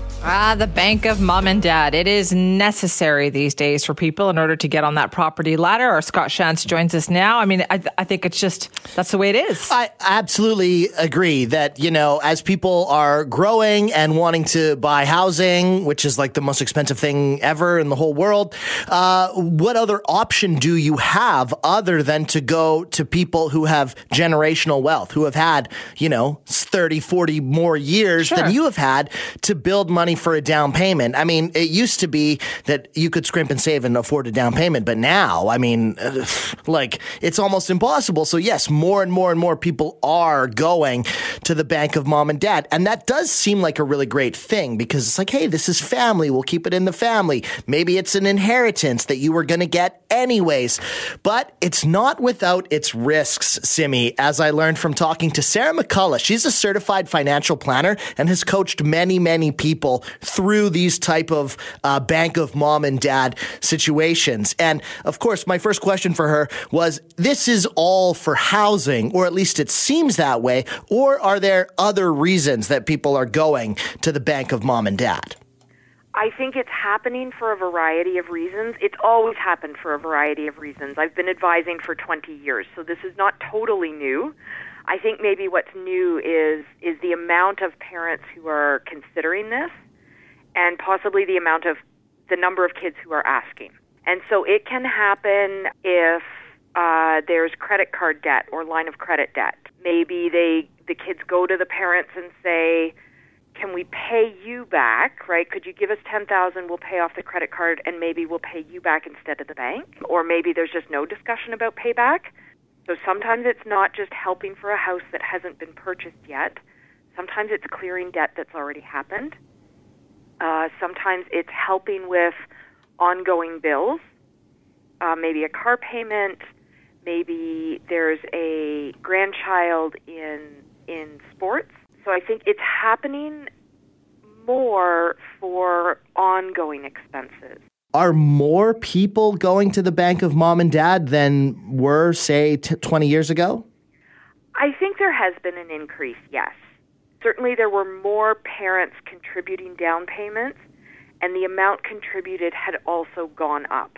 Ah, the bank of mom and dad. It is necessary these days for people in order to get on that property ladder. Our Scott Shantz joins us now. I mean, I, I think it's just that's the way it is. I absolutely agree that, you know, as people are growing and wanting to buy housing, which is like the most expensive thing ever in the whole world, uh, what other option do you have other than to go to people who have generational wealth, who have had, you know, 30, 40 more years Sure. than you have had to build money money for a down payment. I mean, it used to be that you could scrimp and save and afford a down payment, but now, I mean, [SIGHS] like it's almost impossible. So yes, more and more and more people are going to the bank of mom and dad, and that does seem like a really great thing because it's like, hey, this is family. We'll keep it in the family. Maybe it's an inheritance that you were going to get anyways, but it's not without its risks, Simi. As I learned from talking to Sara McCullough, she's a certified financial planner and has coached many, many through these type of uh, bank of mom and dad situations. And of course, my first question for her was, this is all for housing, or at least it seems that way, or are there other reasons that people are going to the bank of mom and dad? I think it's happening for a variety of reasons. It's always happened for a variety of reasons. I've been advising for 20 years, so this is not totally new. I think maybe what's new is is the amount of parents who are considering this and possibly the amount of the number of kids who are asking. And so it can happen if uh, there's credit card debt or line of credit debt. Maybe they the kids go to the parents and say, "Can we pay you back? Right? Could you give us ten thousand? We'll pay off the credit card, and maybe we'll pay you back instead of the bank." Or maybe there's just no discussion about payback. So sometimes it's not just helping for a house that hasn't been purchased yet. Sometimes it's clearing debt that's already happened. Uh, sometimes it's helping with ongoing bills, uh, maybe a car payment, maybe there's a grandchild in in sports. So I think it's happening more for ongoing expenses. Are more people going to the bank of mom and dad than were, say, t- 20 years ago? I think there has been an increase, yes. Certainly, there were more parents contributing down payments, and the amount contributed had also gone up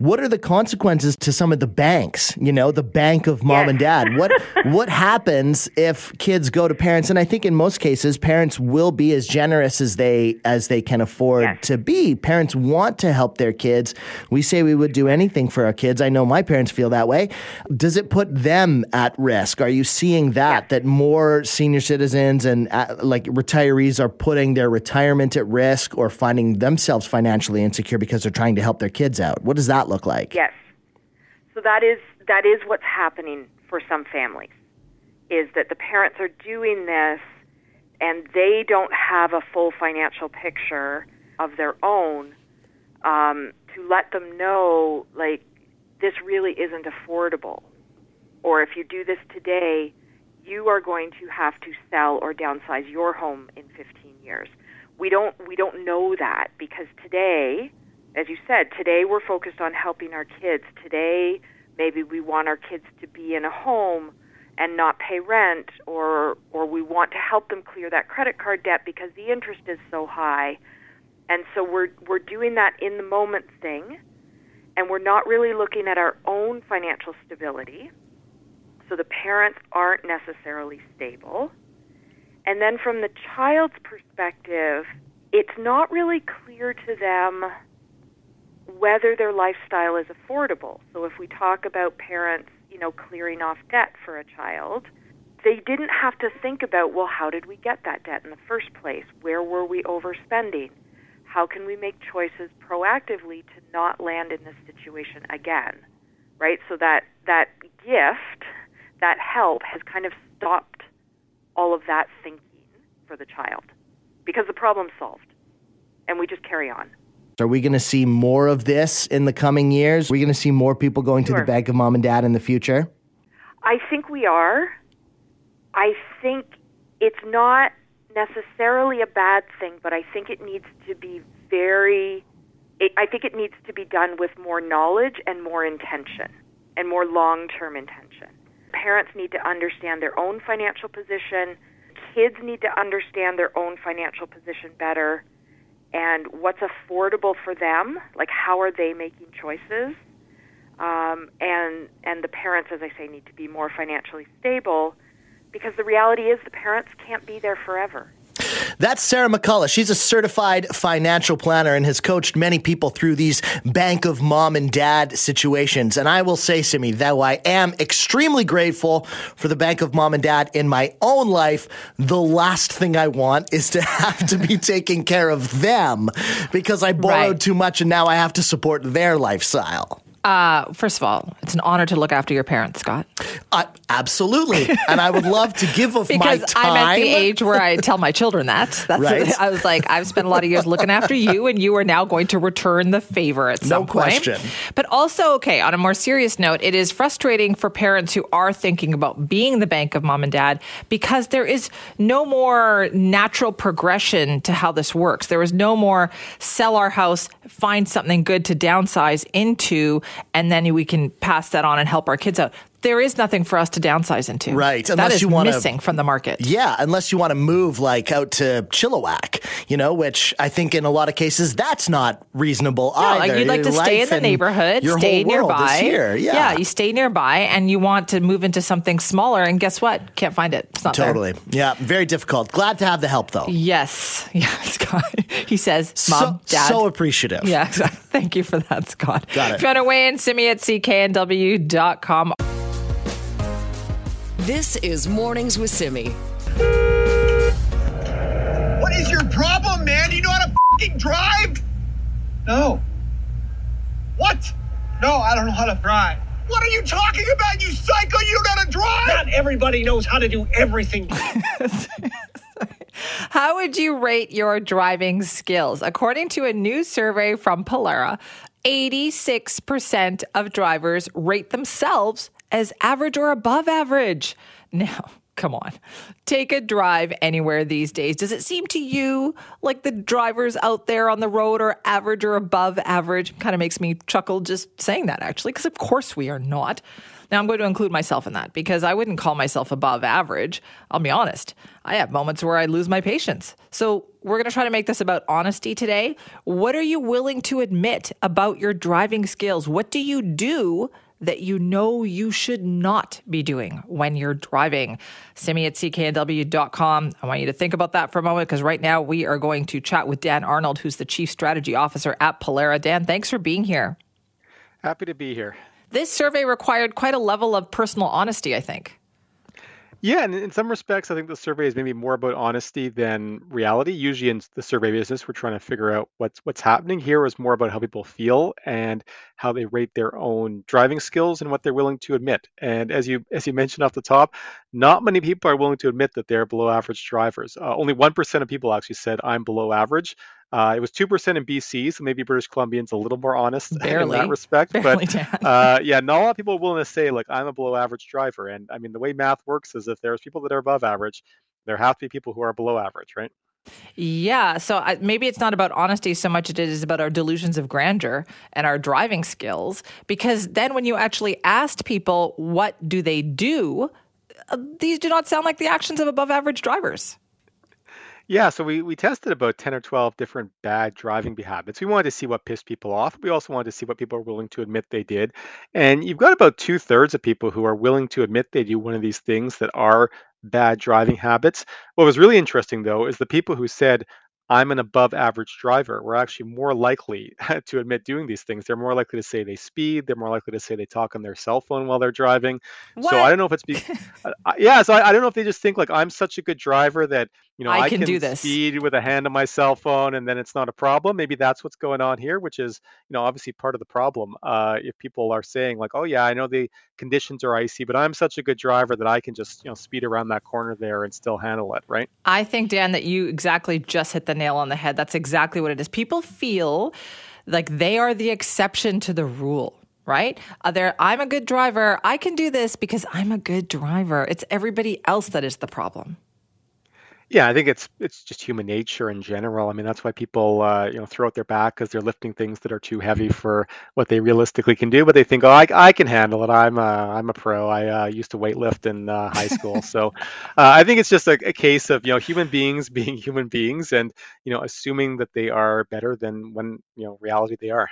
what are the consequences to some of the banks you know the bank of mom yes. and dad? What [LAUGHS] what happens if kids go to parents? And i think in most cases parents will be as generous as they as they can afford yes. to be. Parents want to help their kids. We say we would do anything for our kids. I know my parents feel that way. Does it put them at risk? Are you seeing that yes. that more senior citizens and uh, like retirees are putting their retirement at risk or finding themselves financially insecure because they're trying to help their kids out? What does that look like? Yes. So that is that is what's happening for some families is that the parents are doing this and they don't have a full financial picture of their own um, to let them know like this really isn't affordable or if you do this today you are going to have to sell or downsize your home in 15 years we don't we don't know that because today as you said, today we're focused on helping our kids. Today, maybe we want our kids to be in a home and not pay rent or or we want to help them clear that credit card debt because the interest is so high. And so we're we're doing that in the moment thing and we're not really looking at our own financial stability. So the parents aren't necessarily stable. And then from the child's perspective, it's not really clear to them whether their lifestyle is affordable. So if we talk about parents, you know, clearing off debt for a child, they didn't have to think about, well, how did we get that debt in the first place? Where were we overspending? How can we make choices proactively to not land in this situation again? Right? So that that gift, that help has kind of stopped all of that thinking for the child because the problem's solved and we just carry on. Are we going to see more of this in the coming years? Are we going to see more people going to the bank of mom and dad in the future? I think we are. I think it's not necessarily a bad thing, but I think it needs to be very, it, I think it needs to be done with more knowledge and more intention and more long term intention. Parents need to understand their own financial position, kids need to understand their own financial position better and what's affordable for them, like how are they making choices, um, and and the parents, as I say, need to be more financially stable, because the reality is the parents can't be there forever. That's Sara McCullough. She's a certified financial planner and has coached many people through these bank of mom and dad situations. And I will say, Simi, though I am extremely grateful for the bank of mom and dad in my own life, the last thing I want is to [LAUGHS] have to be taking care of them because I borrowed Right. too much and now I have to support their lifestyle. Uh, first of all, it's an honor to look after your parents, Scott. Uh, absolutely. and I would love to give of [LAUGHS] my Because time. I'm at the age where I tell my children that. [LAUGHS] That's Right. [LAUGHS] I was like, I've spent a lot of years looking after you, and you are now going to return the favor at some point. No question. But also, okay, on a more serious note, it is frustrating for parents who are thinking about being the bank of mom and dad because there is no more natural progression to how this works. There is no more sell our house, find something good to downsize into, and then we can pass that on and help our kids out. There is nothing for us to downsize into. Right, That unless is you wanna- missing from the market. Yeah, unless you want to move like out to Chilliwack, you know, which I think in a lot of cases that's not reasonable No, either. you'd like to stay in the neighborhood, your stay nearby. Here. Yeah, you stay nearby, and you want to move into something smaller. And guess what? Can't find it. It's not there. totally. Yeah, very difficult. Glad to have the help though. Yes, [LAUGHS] yes, Scott. He says, "Mom, so, Dad." so appreciative. yeah, [LAUGHS] exactly. thank you for that, Scott. Got it. If you want to weigh in, Simi at cknw.com. This is Mornings with Simi. What is your problem, man? Do you know how to fucking drive? No. What? No, I don't know how to drive. What are you talking about, you psycho? You don't know how to drive? Not everybody knows how to do everything. [LAUGHS] How would you rate your driving skills? According to a new survey from Pollara, 86% of drivers rate themselves as average or above average. [LAUGHS] Now, come on. Take a drive anywhere these days. Does it seem to you like the drivers out there on the road are average or above average? Kind of makes me chuckle just saying that, actually, because of course we are not. Now, I'm going to include myself in that because I wouldn't call myself above average. I'll be honest. I have moments where I lose my patience. So, we're going to try to make this about honesty today. What are you willing to admit about your driving skills? What do you do that you know you should not be doing when you're driving? Me at cknw.com. I want you to think about that for a moment because right now we are going to chat with Dan Arnold, who's the Chief Strategy Officer at Pollara. Dan, thanks for being here. Happy to be here. This survey required quite a level of personal honesty, I think. Yeah, and in some respects, I think the survey is maybe more about honesty than reality. Usually, in the survey business, we're trying to figure out what's what's happening. Here is more about how people feel and how they rate their own driving skills and what they're willing to admit. And as you as you mentioned off the top, not many people are willing to admit that they're below average drivers. Uh, only one percent of people actually said I'm below average. Uh, it was two percent in BC, so maybe British Columbians a little more honest [LAUGHS] in that respect. Barely, but [LAUGHS] uh, yeah, not a lot of people are willing to say like I'm a below average driver. And I mean, the way math works is if there's people that are above average, there have to be people who are below average, right? Yeah, so I, maybe it's not about honesty so much as it is about our delusions of grandeur and our driving skills. Because then, when you actually asked people what do they do, uh, these do not sound like the actions of above average drivers. Yeah, so we, we tested about 10 or 12 different bad driving habits. We wanted to see what pissed people off. We also wanted to see what people are willing to admit they did. And you've got about two thirds of people who are willing to admit they do one of these things that are bad driving habits. What was really interesting, though, is the people who said, I'm an above average driver, were actually more likely [LAUGHS] to admit doing these things. They're more likely to say they speed. They're more likely to say they talk on their cell phone while they're driving. So I don't know if it's, be- [LAUGHS] uh, yeah, so I, I don't know if they just think like I'm such a good driver that, you know, I I, can do this. speed with a hand on my cell phone and then it's not a problem. Maybe that's what's going on here, which is, you know, obviously part of the problem. Uh, if people are saying like, oh yeah, I know the conditions are icy, but I'm such a good driver that I can just, you know, speed around that corner there and still handle it, right? I think, Dan, that you exactly just hit the nail on the head. That's exactly what it is. People feel like they are the exception to the rule. Right? Uh, they're, I'm a good driver. I can do this because I'm a good driver. It's everybody else that is the problem. Yeah, I think it's it's just human nature in general. I mean, that's why people uh, you know throw out their back because they're lifting things that are too heavy for what they realistically can do. But they think, oh, I, I can handle it. I'm a I'm a pro. I uh, used to weightlift in uh, high school, [LAUGHS] so uh, I think it's just a, a case of you know human beings [LAUGHS] being human beings and you know assuming that they are better than when you know reality they are.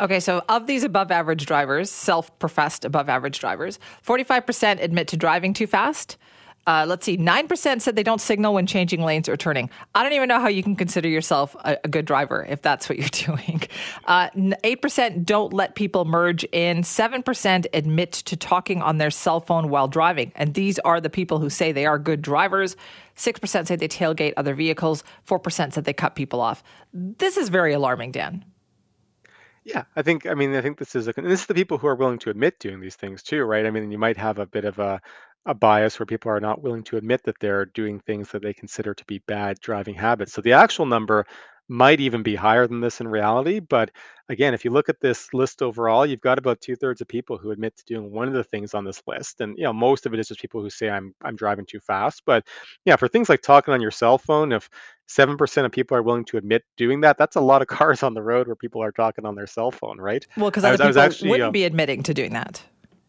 Okay, so of these above average drivers, self professed above average drivers, 45% admit to driving too fast. Uh, let's see, 9% said they don't signal when changing lanes or turning. I don't even know how you can consider yourself a, a good driver if that's what you're [LAUGHS] doing. Uh, 8% don't let people merge in. 7% admit to talking on their cell phone while driving. And these are the people who say they are good drivers. 6% say they tailgate other vehicles. 4% said they cut people off. This is very alarming, Dan. Yeah, I think. I mean, I think this is a, this is the people who are willing to admit doing these things too, right? I mean, you might have a bit of a a bias where people are not willing to admit that they're doing things that they consider to be bad driving habits. So the actual number might even be higher than this in reality. But again, if you look at this list overall, you've got about two thirds of people who admit to doing one of the things on this list, and you know most of it is just people who say I'm I'm driving too fast. But yeah, for things like talking on your cell phone, if seven percent of people are willing to admit doing that, that's a lot of [LAUGHS] cars on the road where people are talking on their cell phone, right? Well, because other people actually, wouldn't uh, be admitting to doing that.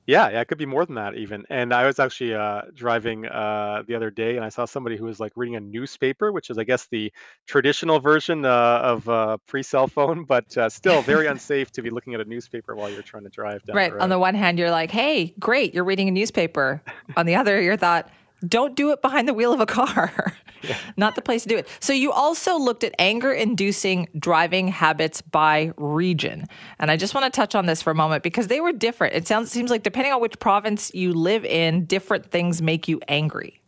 Yeah, yeah, it could be more than that even. And I was actually uh, driving uh, the other day, and I saw somebody who was like reading a newspaper, which is, I guess, the traditional version uh, of uh, pre-cell phone, [LAUGHS] but uh, still very [LAUGHS] unsafe to be looking at a newspaper while you're trying to drive down. Right. The on the one hand, you're like, "Hey, great, you're reading a newspaper." on the other, you're thought, don't do it behind the wheel of a car. [LAUGHS] Yeah. Not the place to do it. So you also looked at anger inducing driving habits by region. And I just want to touch on this for a moment because they were different. It sounds seems like depending on which province you live in, different things make you angry.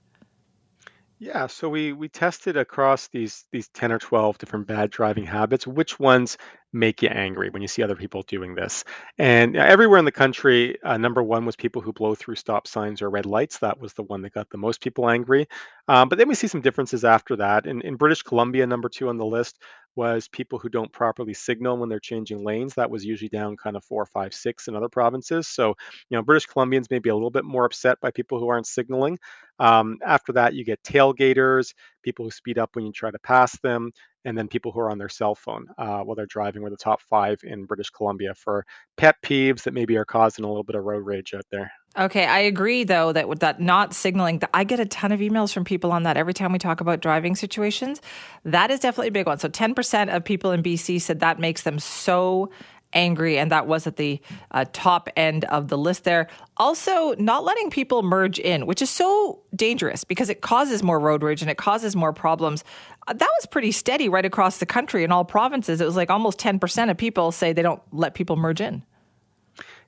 Yeah, so we we tested across these these 10 or 12 different bad driving habits, which ones make you angry when you see other people doing this. And everywhere in the country, uh, number one was people who blow through stop signs or red lights. That was the one that got the most people angry. Um, but then we see some differences after that. In, in British Columbia, number two on the list was people who don't properly signal when they're changing lanes. That was usually down kind of four, five, six in other provinces. So, you know, British Columbians may be a little bit more upset by people who aren't signaling. Um, after that, you get tailgaters, people who speed up when you try to pass them, and then people who are on their cell phone uh, while they're driving were the top five in British Columbia for pet peeves that maybe are causing a little bit of road rage out there. Okay, I agree though that that not signaling, that I get a ton of emails from people on that every time we talk about driving situations. That is definitely a big one. So 10% of people in BC said that makes them so angry, and that was at the uh, top end of the list there. Also, not letting people merge in, which is so dangerous because it causes more road rage and it causes more problems. Uh, that was pretty steady right across the country in all provinces. It was like almost 10% of people say they don't let people merge in.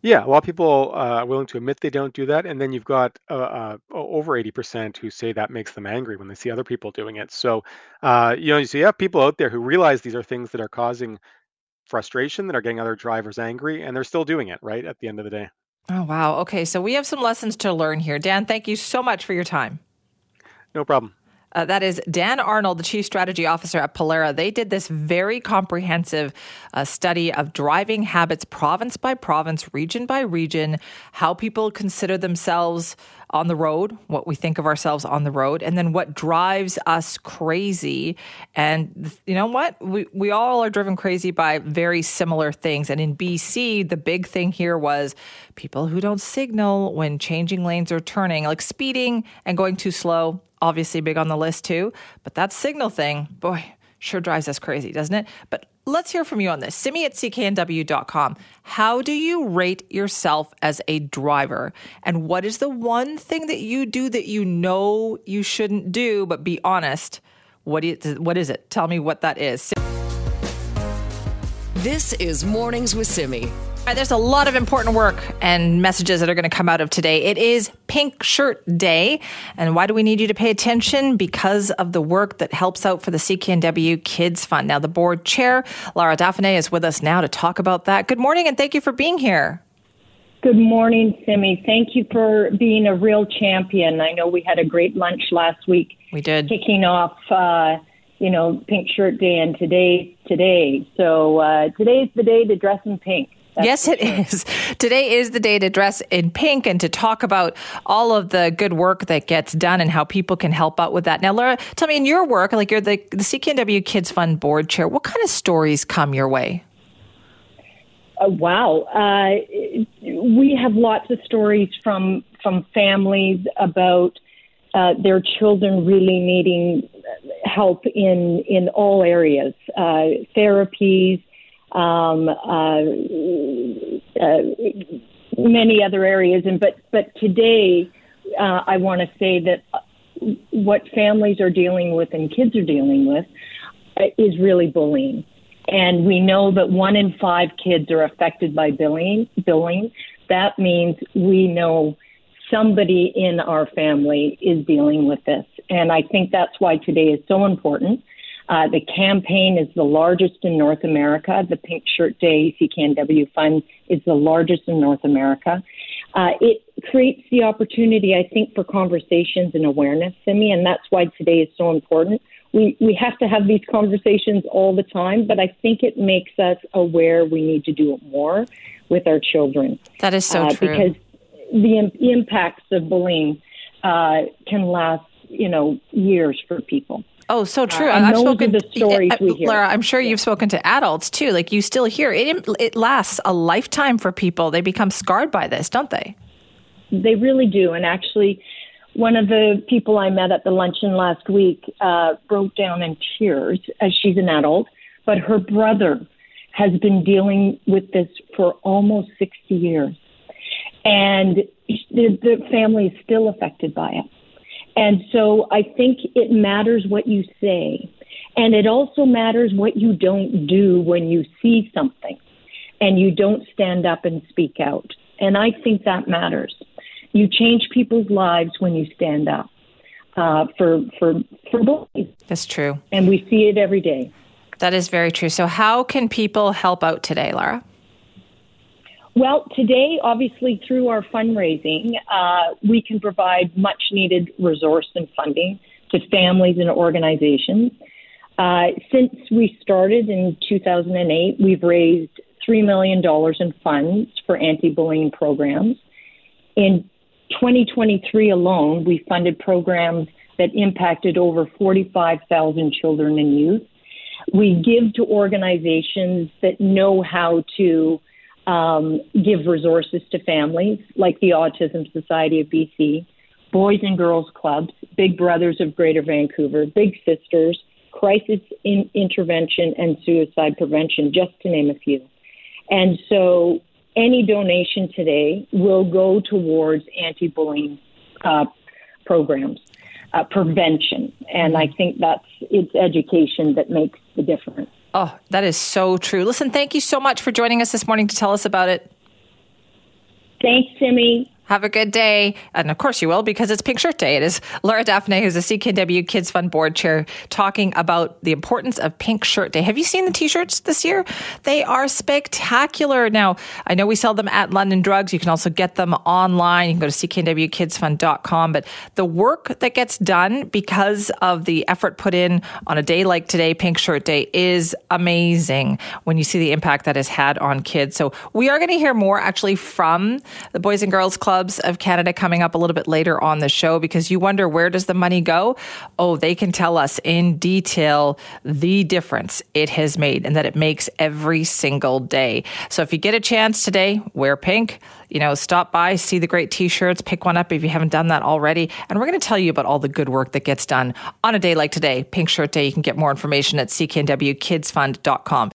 Yeah, a lot of people uh, are willing to admit they don't do that, and then you've got uh, uh, over eighty percent who say that makes them angry when they see other people doing it. So, uh, you know, so you have people out there who realize these are things that are causing frustration that are getting other drivers angry and they're still doing it right at the end of the day. Oh, wow. Okay. So we have some lessons to learn here. Dan, thank you so much for your time. No problem. Uh, that is Dan Arnold, the Chief Strategy Officer at Pollara. They did this very comprehensive uh, study of driving habits, province by province, region by region, how people consider themselves on the road, what we think of ourselves on the road, and then what drives us crazy. And you know what? We, we all are driven crazy by very similar things. And in BC, the big thing here was people who don't signal when changing lanes or turning, like speeding and going too slow obviously big on the list too. But that signal thing, boy, sure drives us crazy, doesn't it? But let's hear from you on this. Simi at cknw.com. How do you rate yourself as a driver? And what is the one thing that you do that you know you shouldn't do, but be honest? What is, what is it? Tell me what that is. This is Mornings with Simi. Right, there's a lot of important work and messages that are going to come out of today. It is Pink Shirt Day. And why do we need you to pay attention? Because of the work that helps out for the CKNW Kids Fund. Now, the board chair, Laura Daphne, is with us now to talk about that. Good morning and thank you for being here. Good morning, Simi. Thank you for being a real champion. I know we had a great lunch last week. We did. Kicking off, uh, you know, Pink Shirt Day, and today, today. So uh, today's the day to dress in pink. That's yes, it sure. is. [LAUGHS] Today is the day to dress in pink and to talk about all of the good work that gets done and how people can help out with that. Now, Laura, tell me in your work, like you're the, the CKNW Kids Fund board chair, what kind of stories come your way? Uh, wow, uh, we have lots of stories from from families about uh, their children really needing help in in all areas, uh, therapies, um, uh, uh, many other areas. And but but today, uh, I want to say that what families are dealing with and kids are dealing with is really bullying. And we know that one in five kids are affected by bullying. bullying. That means we know somebody in our family is dealing with this. And I think that's why today is so important. Uh, the campaign is the largest in North America. The Pink Shirt Day CKNW Fund is the largest in North America. Uh, it creates the opportunity, I think, for conversations and awareness, Simi, and that's why today is so important. We, we have to have these conversations all the time, but I think it makes us aware we need to do it more with our children. That is so uh, true. Because the impacts of bullying uh, can last, you know, years for people. Oh, so true. Uh, I've spoken the stories uh, we hear. Lara, I'm sure you've spoken to adults too. Like you still hear it. It lasts a lifetime for people. They become scarred by this, don't they? They really do. And actually, one of the people I met at the luncheon last week uh, broke down in tears as she's an adult, but her brother has been dealing with this for almost 60 years. And the, the family is still affected by it. And so I think it matters what you say. And it also matters what you don't do when you see something and you don't stand up and speak out. And I think that matters. You change people's lives when you stand up uh, for for for bullies. That's true, and we see it every day. That is very true. So, how can people help out today, Lara? Well, today, obviously, through our fundraising, uh, we can provide much needed resource and funding to families and organizations. Uh, since we started in 2008, we've raised $3 million in funds for anti bullying programs. In 2023 alone, we funded programs that impacted over 45,000 children and youth. We give to organizations that know how to um, give resources to families, like the Autism Society of BC, Boys and Girls Clubs, Big Brothers of Greater Vancouver, Big Sisters, Crisis in Intervention and Suicide Prevention, just to name a few. And so any donation today will go towards anti bullying uh, programs, uh, prevention. And I think that's it's education that makes the difference. Oh, that is so true. Listen, thank you so much for joining us this morning to tell us about it. Thanks, Simi. Have a good day. And of course you will because it's Pink Shirt Day. It is Laura Daphne, who's a CKW Kids Fund Board Chair, talking about the importance of Pink Shirt Day. Have you seen the t-shirts this year? They are spectacular. Now, I know we sell them at London Drugs. You can also get them online. You can go to cknwkidsfund.com. But the work that gets done because of the effort put in on a day like today, Pink Shirt Day, is amazing when you see the impact that has had on kids. So we are going to hear more actually from the Boys and Girls Club clubs of Canada coming up a little bit later on the show because you wonder where does the money go? Oh, they can tell us in detail the difference it has made and that it makes every single day. So if you get a chance today, wear pink. You know, stop by, see the great t-shirts, pick one up if you haven't done that already. And we're going to tell you about all the good work that gets done on a day like today, Pink Shirt Day. You can get more information at cknwkidsfund.com.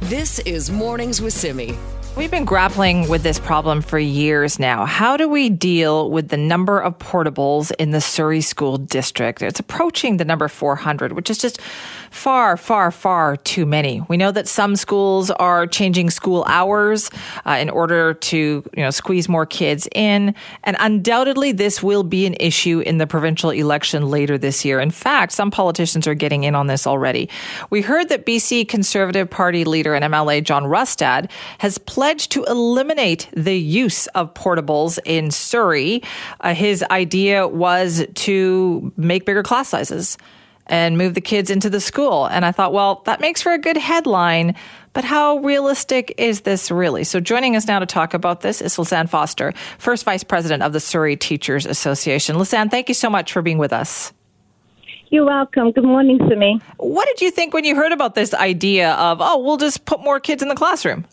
This is Mornings with Simi. We've been grappling with this problem for years now. How do we deal with the number of portables in the Surrey School District? It's approaching the number 400, which is just far, far, far too many. We know that some schools are changing school hours uh, in order to, you know, squeeze more kids in, and undoubtedly this will be an issue in the provincial election later this year. In fact, some politicians are getting in on this already. We heard that BC Conservative Party leader and MLA John Rustad has pledged to eliminate the use of portables in Surrey. Uh, his idea was to make bigger class sizes and move the kids into the school. And I thought, well, that makes for a good headline, but how realistic is this really? So joining us now to talk about this is Lizanne Foster, first vice president of the Surrey Teachers Association. Lizanne, thank you so much for being with us. You're welcome. Good morning, Simi. What did you think when you heard about this idea of, oh, we'll just put more kids in the classroom?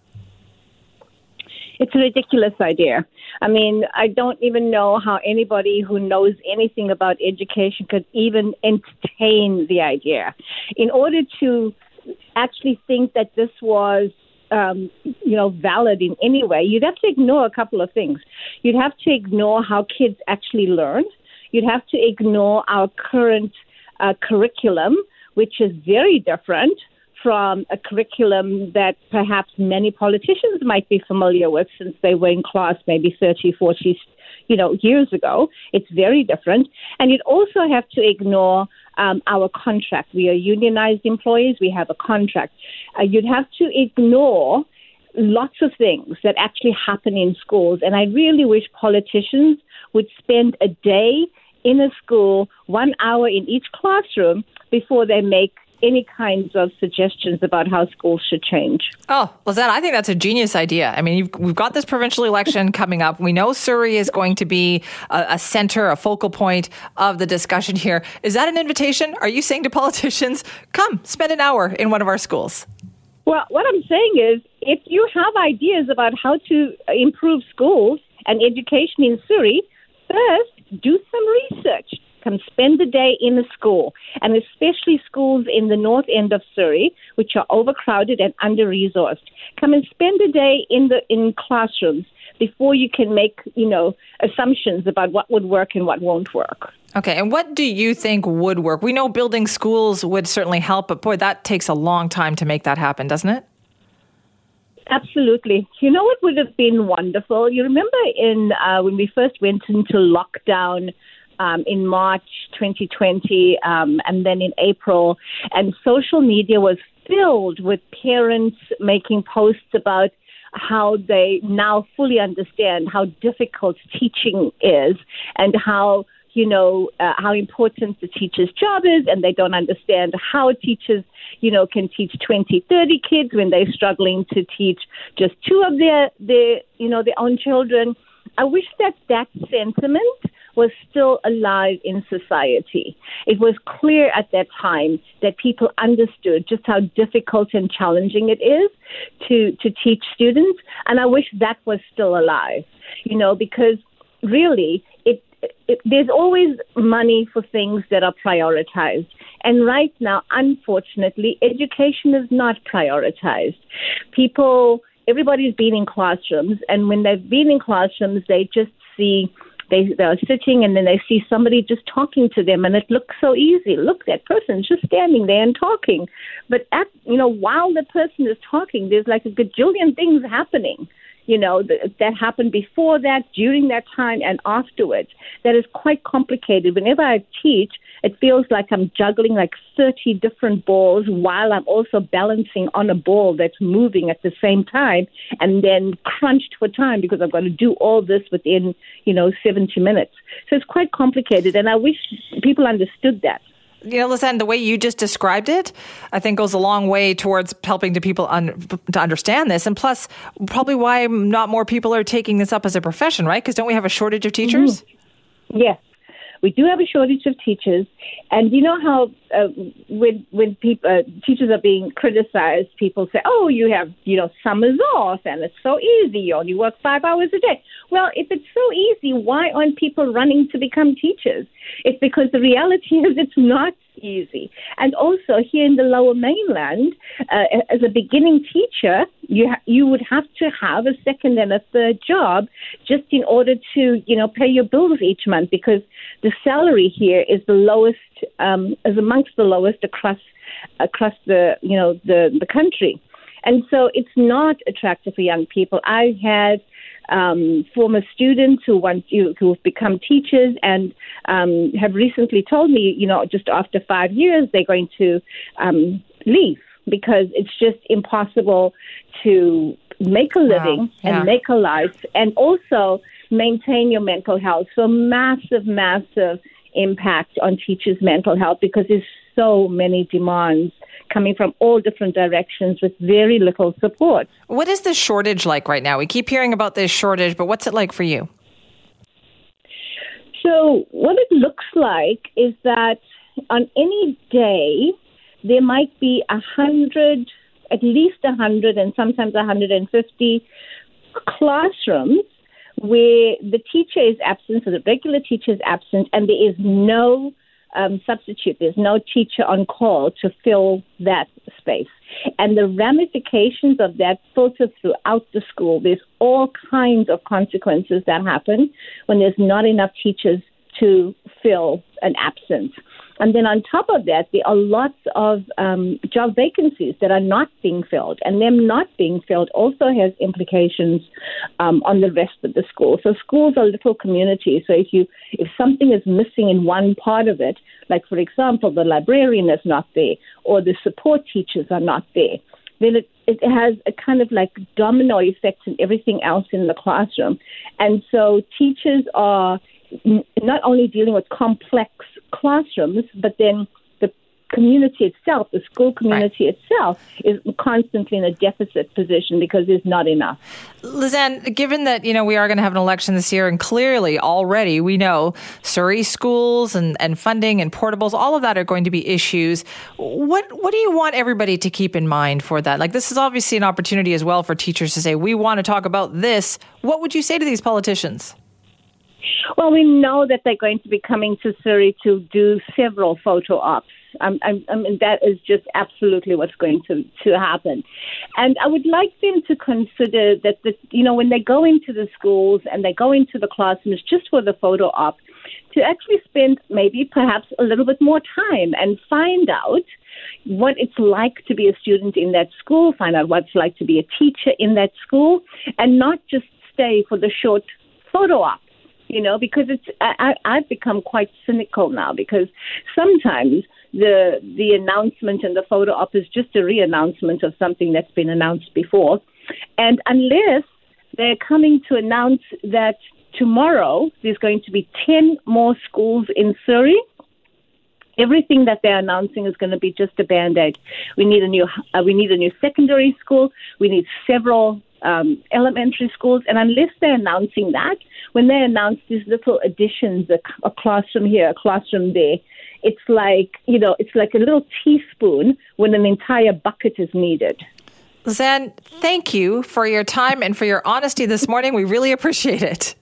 It's a ridiculous idea. I mean, I don't even know how anybody who knows anything about education could even entertain the idea. In order to actually think that this was um, you know, valid in any way, you'd have to ignore a couple of things. You'd have to ignore how kids actually learn. You'd have to ignore our current uh, curriculum, which is very different from a curriculum that perhaps many politicians might be familiar with since they were in class maybe 30, 40, you know, years ago. It's very different. And you'd also have to ignore um, our contract. We are unionized employees. We have a contract. Uh, you'd have to ignore lots of things that actually happen in schools. And I really wish politicians would spend a day in a school, one hour in each classroom, before they make any kinds of suggestions about how schools should change. Oh, Lizette, I think that's a genius idea. I mean, we've got this provincial election [LAUGHS] coming up. We know Surrey is going to be a, a, center, a focal point of the discussion here. Is that an invitation? Are you saying to politicians, [LAUGHS] come spend an hour in one of our schools? Well, what I'm saying is, if you have ideas about how to improve schools and education in Surrey, first do some research Come spend the day in a school, and especially schools in the north end of Surrey, which are overcrowded and under resourced. Come and spend a day in the in classrooms before you can make you know assumptions about what would work and what won't work. Okay, and what do you think would work? We know building schools would certainly help, but boy, that takes a long time to make that happen, doesn't it? Absolutely. You know what would have been wonderful? You remember in uh, when we first went into lockdown um, in March 2020 um, and then in April. And social media was filled with parents making posts about how they now fully understand how difficult teaching is and how you know uh, how important the teacher's job is and they don't understand how teachers you know can teach 20 30 kids when they're struggling to teach just two of their their you know their own children i wish that that sentiment was still alive in society. It was clear at that time that people understood just how difficult and challenging it is to, to teach students. And I wish that was still alive, you know, because really it, it, there's always money for things that are prioritized. And right now, unfortunately, education is not prioritized. People, everybody's been in classrooms, and when they've been in classrooms, they just see they they're sitting and then they see somebody just talking to them and it looks so easy. Look, that person's just standing there and talking. But at you know, while the person is talking, there's like a gajillion things happening you know, th- that happened before that, during that time, and afterwards. That is quite complicated. Whenever I teach, it feels like I'm juggling like 30 different balls while I'm also balancing on a ball that's moving at the same time and then crunched for time because I've got to do all this within, you know, 70 minutes. So it's quite complicated, and I wish people understood that you know, listen, the way you just described it, I think goes a long way towards helping to people un- to understand this. And plus, probably why not more people are taking this up as a profession, right? Because don't we have a shortage of teachers? Mm-hmm. Yes, we do have a shortage of teachers, and you know how uh, when when people uh, teachers are being criticized, people say, "Oh, you have you know summers off, and it's so easy. You only work five hours a day." Well, if it's so easy, why aren't people running to become teachers? It's because the reality [LAUGHS] is it's not easy. And also here in the Lower Mainland, uh, as a beginning teacher, you ha- you would have to have a second and a third job just in order to you know pay your bills each month because the salary here is the lowest um, is amongst the lowest across across the you know the the country. And so it's not attractive for young people. I had um, former students who want you who have become teachers and um, have recently told me, you know, just after five years they're going to um, leave because it's just impossible to make a living wow. yeah. and make a life and also maintain your mental health. So massive, massive impact on teachers' mental health because there's so many demands coming from all different directions with very little support. What is the shortage like right now? We keep hearing about this shortage, but what's it like for you? So, what it looks like is that on any day, there might be a hundred, at least a hundred, and sometimes 150 classrooms where the teacher is absent, so the regular teacher is absent, and there is no um, substitute. There's no teacher on call to fill that space. And the ramifications of that filter throughout the school. There's all kinds of consequences that happen when there's not enough teachers to fill an absence. And then on top of that, there are lots of um, job vacancies that are not being filled, and them not being filled also has implications um, on the rest of the school. So schools are little communities. So if you if something is missing in one part of it, like for example, the librarian is not there or the support teachers are not there, then it, it has a kind of like domino effect in everything else in the classroom. And so teachers are not only dealing with complex classrooms, but then the community itself, the school community right. itself, is constantly in a deficit position because there's not enough. Lizanne, given that you know we are going to have an election this year, and clearly already we know Surrey schools and, and funding and portables, all of that are going to be issues. What what do you want everybody to keep in mind for that? Like this is obviously an opportunity as well for teachers to say we want to talk about this. What would you say to these politicians? Well, we know that they're going to be coming to Surrey to do several photo ops. Um, I, I mean, that is just absolutely what's going to, to happen. And I would like them to consider that, the, you know, when they go into the schools and they go into the classrooms just for the photo op, to actually spend maybe perhaps a little bit more time and find out what it's like to be a student in that school, find out what it's like to be a teacher in that school, and not just stay for the short photo op you know, because it's I, I've become quite cynical now because sometimes the the announcement and the photo op is just a re-announcement of something that's been announced before, and unless they're coming to announce that tomorrow there's going to be ten more schools in Surrey everything that they're announcing is going to be just a band aid. We need a new uh, we need a new secondary school. We need several um, elementary schools, and unless they're announcing that, when they announce these little additions, a, a classroom here, a classroom there, it's like you know, it's like a little teaspoon when an entire bucket is needed. Zan, thank you for your time and for your honesty this morning. We really appreciate it.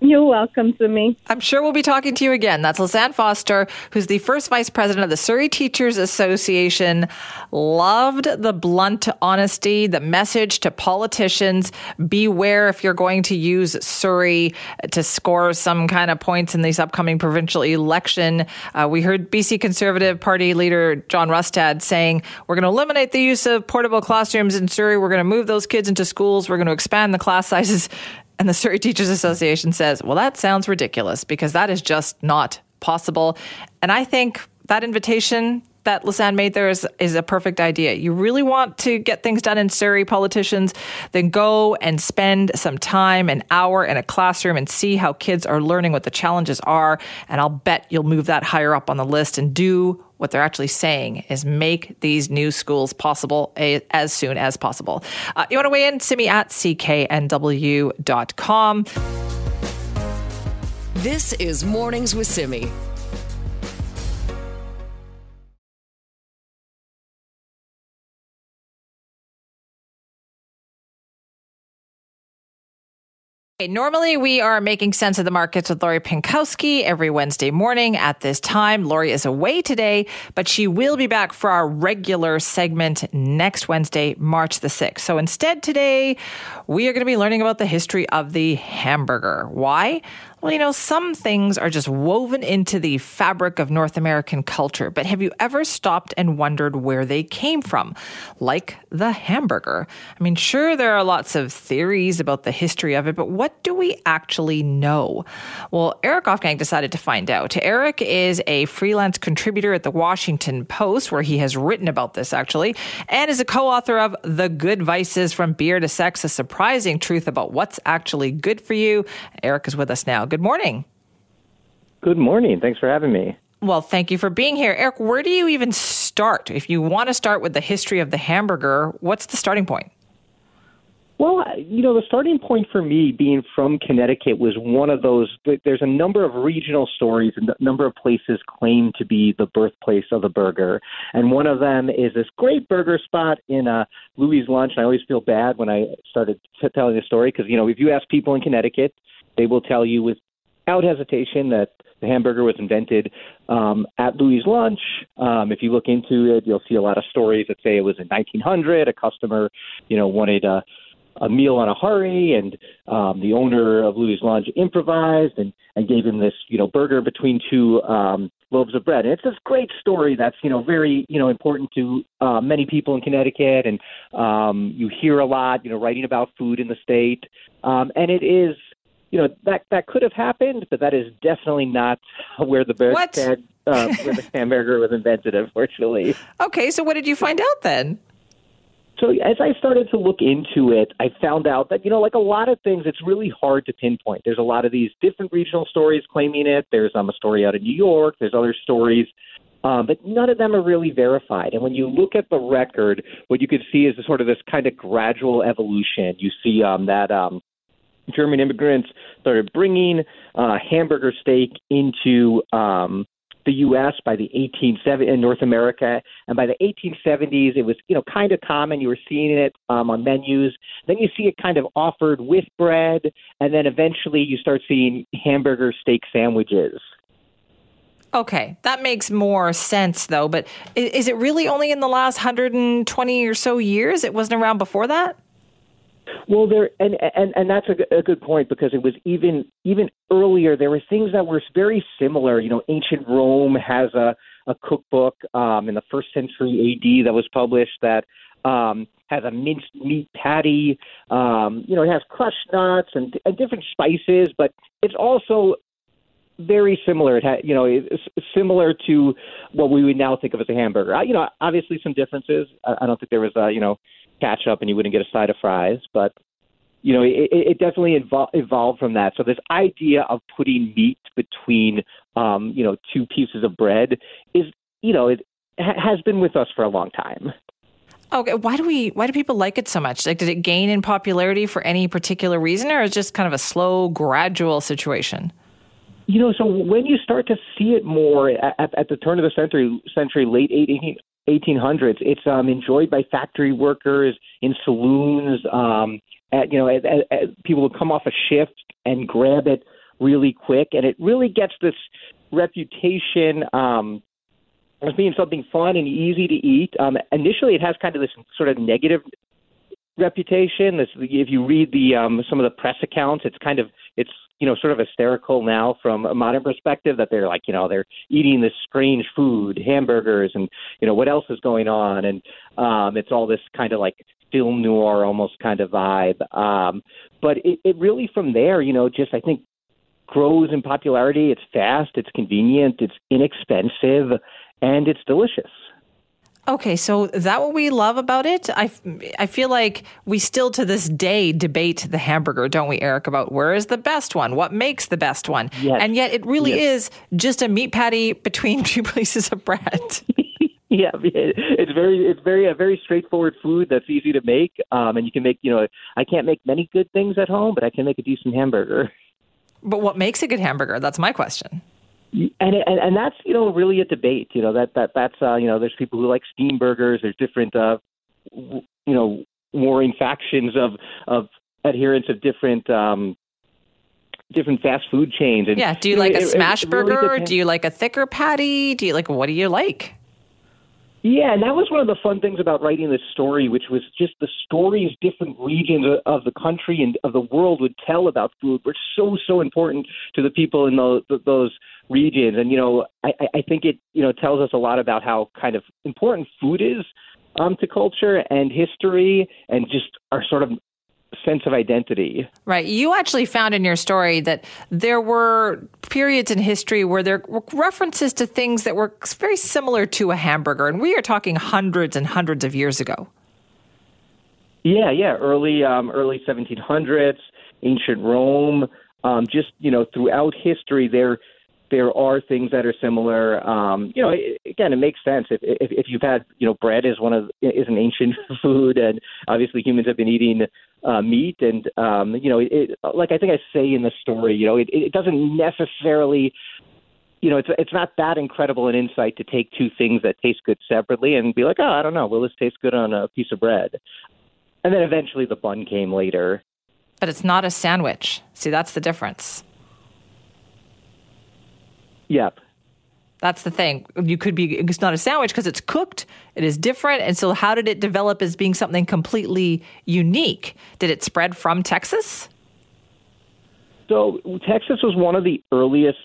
You're welcome to me. I'm sure we'll be talking to you again. That's Lizanne Foster, who's the first vice president of the Surrey Teachers Association. Loved the blunt honesty, the message to politicians. Beware if you're going to use Surrey to score some kind of points in this upcoming provincial election. Uh, we heard BC Conservative Party leader John Rustad saying, We're going to eliminate the use of portable classrooms in Surrey. We're going to move those kids into schools. We're going to expand the class sizes. And the Surrey Teachers Association says, well, that sounds ridiculous because that is just not possible. And I think that invitation that Lizanne made there is, is a perfect idea. You really want to get things done in Surrey, politicians, then go and spend some time, an hour in a classroom and see how kids are learning what the challenges are. And I'll bet you'll move that higher up on the list and do what they're actually saying is make these new schools possible a, as soon as possible. Uh, you want to weigh in? Simi at cknw.com. This is Mornings with Simi. Normally, we are making sense of the markets with Lori Pinkowski every Wednesday morning at this time. Lori is away today, but she will be back for our regular segment next Wednesday, March the 6th. So instead, today, we are going to be learning about the history of the hamburger. Why? Well, you know, some things are just woven into the fabric of North American culture, but have you ever stopped and wondered where they came from? Like the hamburger. I mean, sure, there are lots of theories about the history of it, but what do we actually know? Well, Eric Ofgang decided to find out. Eric is a freelance contributor at the Washington Post, where he has written about this actually, and is a co author of The Good Vices from Beer to Sex, a surprising truth about what's actually good for you. Eric is with us now. Good morning. Good morning. Thanks for having me. Well, thank you for being here. Eric, where do you even start? If you want to start with the history of the hamburger, what's the starting point? Well, you know, the starting point for me being from Connecticut was one of those. There's a number of regional stories and a number of places claim to be the birthplace of the burger. And one of them is this great burger spot in uh, Louis Lunch. I always feel bad when I started t- telling the story because, you know, if you ask people in Connecticut, they will tell you without hesitation that the hamburger was invented um, at Louis' Lunch. Um, if you look into it, you'll see a lot of stories that say it was in 1900. A customer, you know, wanted a a meal on a hurry, and um, the owner of Louis Lunch improvised and and gave him this you know burger between two um, loaves of bread. And it's this great story that's you know very you know important to uh, many people in Connecticut, and um, you hear a lot you know writing about food in the state, um, and it is you know that that could have happened, but that is definitely not [LAUGHS] where the burger What? uh, where the hamburger was invented. Unfortunately. Okay, so what did you find out then? So as I started to look into it, I found out that you know, like a lot of things, it's really hard to pinpoint. There's a lot of these different regional stories claiming it. There's um, a story out of New York. There's other stories. Um, but none of them are really verified. And when you look at the record, what you can see is sort of this kind of gradual evolution. You see um, that um, German immigrants started bringing uh, hamburger steak into um, the U.S. by the 1870s in North America, and by the 1870s, it was you know kind of common. You were seeing it um, on menus. Then you see it kind of offered with bread, and then eventually you start seeing hamburger steak sandwiches. Okay, that makes more sense though. But is it really only in the last 120 or so years? It wasn't around before that? Well, there and and and that's a, good point because it was even even earlier. There were things that were very similar. You know, ancient Rome has a a cookbook um, in the first century AD that was published that um, has a minced meat patty. Um, you know, it has crushed nuts and, and different spices, but it's also very similar. It ha- you know, it's similar to what we would now think of as a hamburger. You know, obviously some differences. I, I don't think there was a you know ketchup and you wouldn't get a side of fries, but you know, it, it it definitely evol- evolved from that. So this idea of putting meat between, um, you know, two pieces of bread is, you know, it ha- has been with us for a long time. Okay, why do we why do people like it so much? Like did it gain in popularity for any particular reason or is it just kind of a slow gradual situation? You know, so when you start to see it more at, at the turn of the century, century late 18, 1800s, it's um, enjoyed by factory workers in saloons. Um, at, you know, at, at, at, people will come off a shift and grab it really quick, and it really gets this reputation um, as being something fun and easy to eat. Um, initially, it has kind of this sort of negative reputation. This, if you read the um, some of the press accounts, it's kind of it's you know sort of hysterical now from a modern perspective that they're like you know they're eating this strange food, hamburgers, and you know what else is going on, and um, it's all this kind of like film noir almost kind of vibe. Um, but it, it really from there, you know, just I think grows in popularity. It's fast, it's convenient, it's inexpensive, and it's delicious. Okay, so is that what we love about it? I, I feel like we still to this day debate the hamburger, don't we, Eric, about where is the best one? What makes the best one? Yes. And yet it really Yes. is just a meat patty between [LAUGHS] two pieces of bread. [LAUGHS] Yeah, it's very it's very a very straightforward food that's easy to make, um, and you can make you know I can't make many good things at home, but I can make a decent hamburger. But what makes a good hamburger? That's my question. And and, and that's you know really a debate. You know that that that's uh, you know there's people who like steam burgers. There's different uh, you know warring factions of of adherents of different um, different fast food chains. And, Yeah. Do you know, like a it- it- smash it really burger? depends. do you like a thicker patty? Do you like what do you like? Yeah, and that was one of the fun things about writing this story, which was just the stories different regions of- the country and of the world would tell about food were so so important to the people in those, those regions. And you know, I- I think it you know tells us a lot about how kind of important food is um, to culture and history, and just our sort of sense of identity. Right. You actually found in your story that there were periods in history where there were references to things that were very similar to a hamburger. And we are talking hundreds and hundreds of years ago. Yeah, yeah, early um, early 1700s, ancient Rome. Um, just you know, throughout history, there there are things that are similar. Um, you know, it, again, it makes sense if, if if you've had you know, bread is one of is an ancient [LAUGHS] food, and obviously humans have been eating uh, meat, and um, you know, it, like I think I say in the story, you know, it, it doesn't necessarily you know, it's it's not that incredible an insight to take two things that taste good separately and be like, oh, I don't know, will this taste good on a piece of bread? And then eventually the bun came later. But it's not a sandwich. See, that's the difference. Yep. That's the thing. You could be, it's not a sandwich because it's cooked, it is different. And so, how did it develop as being something completely unique? Did it spread from Texas? So, Texas was one of the earliest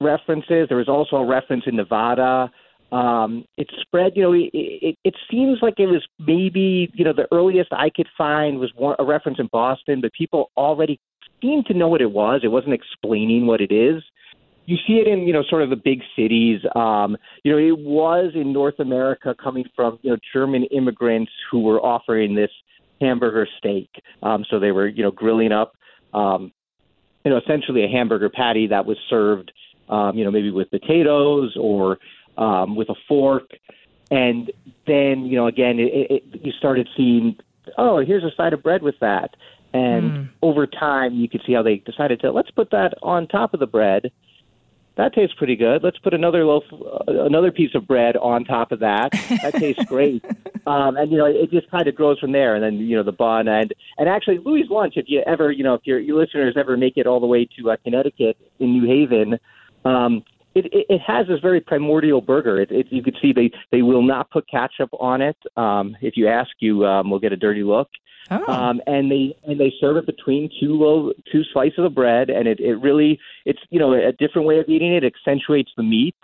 references. There was also a reference in Nevada. Um, it spread, you know, it, it, it seems like it was maybe, you know, the earliest I could find was one, a reference in Boston, but people already seemed to know what it was. It wasn't explaining what it is you see it in you know sort of the big cities. Um, you know, it was in North America coming from you know German immigrants who were offering this hamburger steak. Um, so they were you know grilling up, um, you know, essentially a hamburger patty that was served, um, you know, maybe with potatoes or um, with a fork. And then you know again, it, it, you started seeing, oh, here's a side of bread with that. And mm. over time, you could see how they decided to let's put that on top of the bread that tastes pretty good. Let's put another loaf, uh, another piece of bread on top of that. That tastes great. [LAUGHS] Um, and you know, it just kind of grows from there. And then you know, the bun and and actually Louis Lunch. If you ever, you know, if your your listeners ever make it all the way to uh, Connecticut in New Haven, um, it, it, it has this very primordial burger. It, it, you could see they they will not put ketchup on it. Um, if you ask, you um, will get a dirty look. Oh. Um, and they and they serve it between two low two slices of bread, and it, it really it's you know a different way of eating it. it accentuates the meat,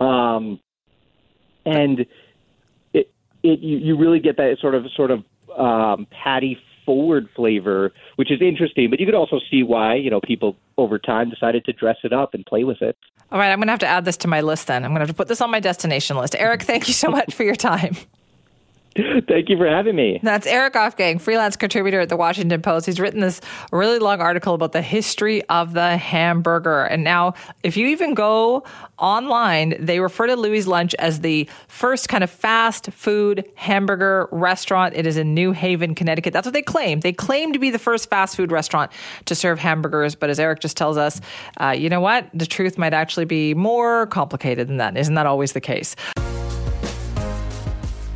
um, and it it you, you really get that sort of sort of um, patty forward flavor, which is interesting. But you could also see why you know people over time decided to dress it up and play with it. All right, I'm going to have to add this to my list. Then I'm going to have to put this on my destination list. Eric, thank you so much for your time. Thank you for having me. That's Eric Ofgang, freelance contributor at the Washington Post. He's written this really long article about the history of the hamburger. And now, if you even go online, they refer to Louis Lunch as the first kind of fast food hamburger restaurant. It is in New Haven, Connecticut. That's what they claim. They claim to be the first fast food restaurant to serve hamburgers. But as Eric just tells us, uh, you know what? The truth might actually be more complicated than that. Isn't that always the case?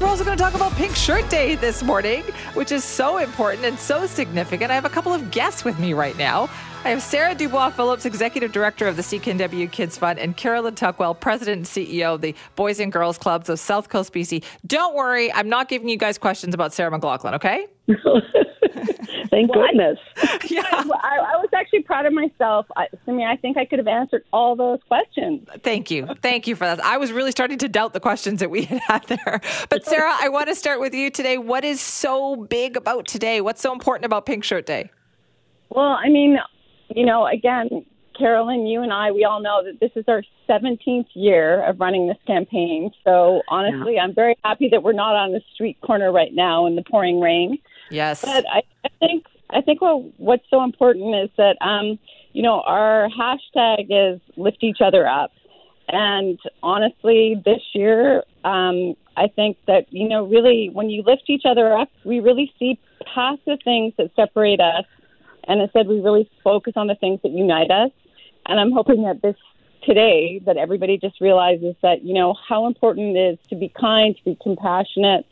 We're also going to talk about Pink Shirt Day this morning, which is so important and so significant. I have a couple of guests with me right now. I have Sarah Dubois Phillips, Executive Director of the CKNW Kids Fund, and Carolyn Tuckwell, President and CEO of the Boys and Girls Clubs of South Coast BC. Don't worry, I'm not giving you guys questions about Sarah McLachlan, okay? [LAUGHS] Thank goodness. [LAUGHS] yeah. I, I, was actually proud of myself. I, I mean, I think I could have answered all those questions. Thank you. Thank you for that. I was really starting to doubt the questions that we had [LAUGHS] had there. But Sarah, I want to start with you today. What is so big about today? What's so important about Pink Shirt Day? Well, I mean, you know, again, Carolyn, you and I, we all know that this is our 17th year of running this campaign. So honestly, yeah. I'm very happy that we're not on the street corner right now in the pouring rain. Yes. But I, I think I think what what's so important is that um, you know our hashtag is lift each other up, and honestly, this year um, I think that you know really when you lift each other up, we really see past the things that separate us, and instead we really focus on the things that unite us. And I'm hoping that this today that everybody just realizes that you know how important it is to be kind, to be compassionate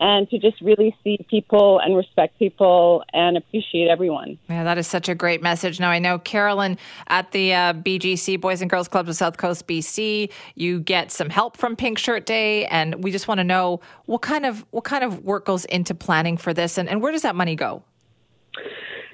and to just really see people and respect people and appreciate everyone. Yeah, that is such a great message. Now, I know Carolyn at the uh, BGC, Boys and Girls Clubs of South Coast BC, you get some help from Pink Shirt Day, and we just want to know what kind of what kind of work goes into planning for this, and, and where does that money go?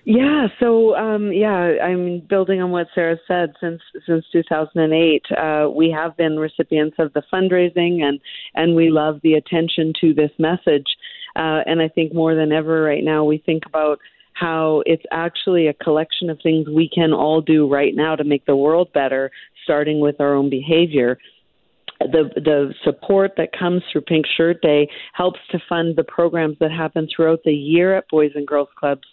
Yeah, so um, yeah, I'm building on what Sarah said. Since since 2008, uh, we have been recipients of the fundraising, and and we love the attention to this message. Uh, and I think more than ever right now, we think about how it's actually a collection of things we can all do right now to make the world better, starting with our own behavior the the support that comes through Pink Shirt Day helps to fund the programs that happen throughout the year at Boys and Girls Clubs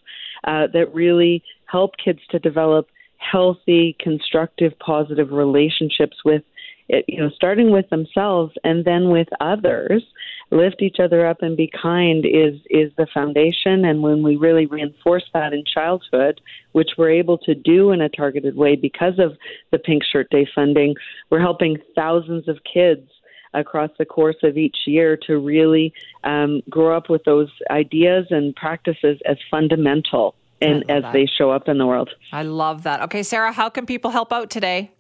uh, that really help kids to develop healthy, constructive, positive relationships with it, you know, starting with themselves and then with others. Lift each other up and be kind is is the foundation. And when we really reinforce that in childhood, which we're able to do in a targeted way because of the Pink Shirt Day funding, we're helping thousands of kids across the course of each year to really um, grow up with those ideas and practices as fundamental and as that. they show up in the world. I love that. Okay, Sarah, how can people help out today?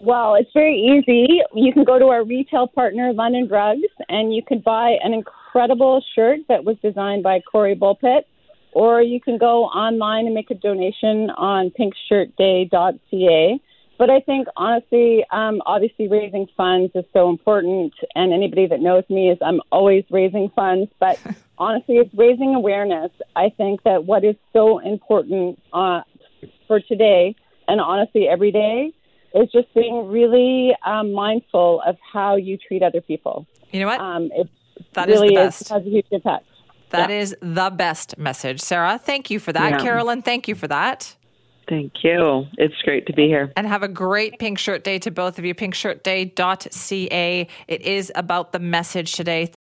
Well, it's very easy. You can go to our retail partner, London Drugs, and you can buy an incredible shirt that was designed by Corey Bulpitt, or you can go online and make a donation on pinkshirtday.ca. But I think, honestly, um, obviously, raising funds is so important. And anybody that knows me is I'm always raising funds. But [LAUGHS] honestly, it's raising awareness. I think that what is so important uh, for today, and honestly, every day, is just being really um, mindful of how you treat other people. You know what? Um, it That is really the best. has a huge impact. That is the best message. Sarah, thank you for that. Yeah. Carolyn, thank you for that. Thank you. It's great to be here. And have a great Pink Shirt Day to both of you. Pinkshirtday.ca. It is about the message today.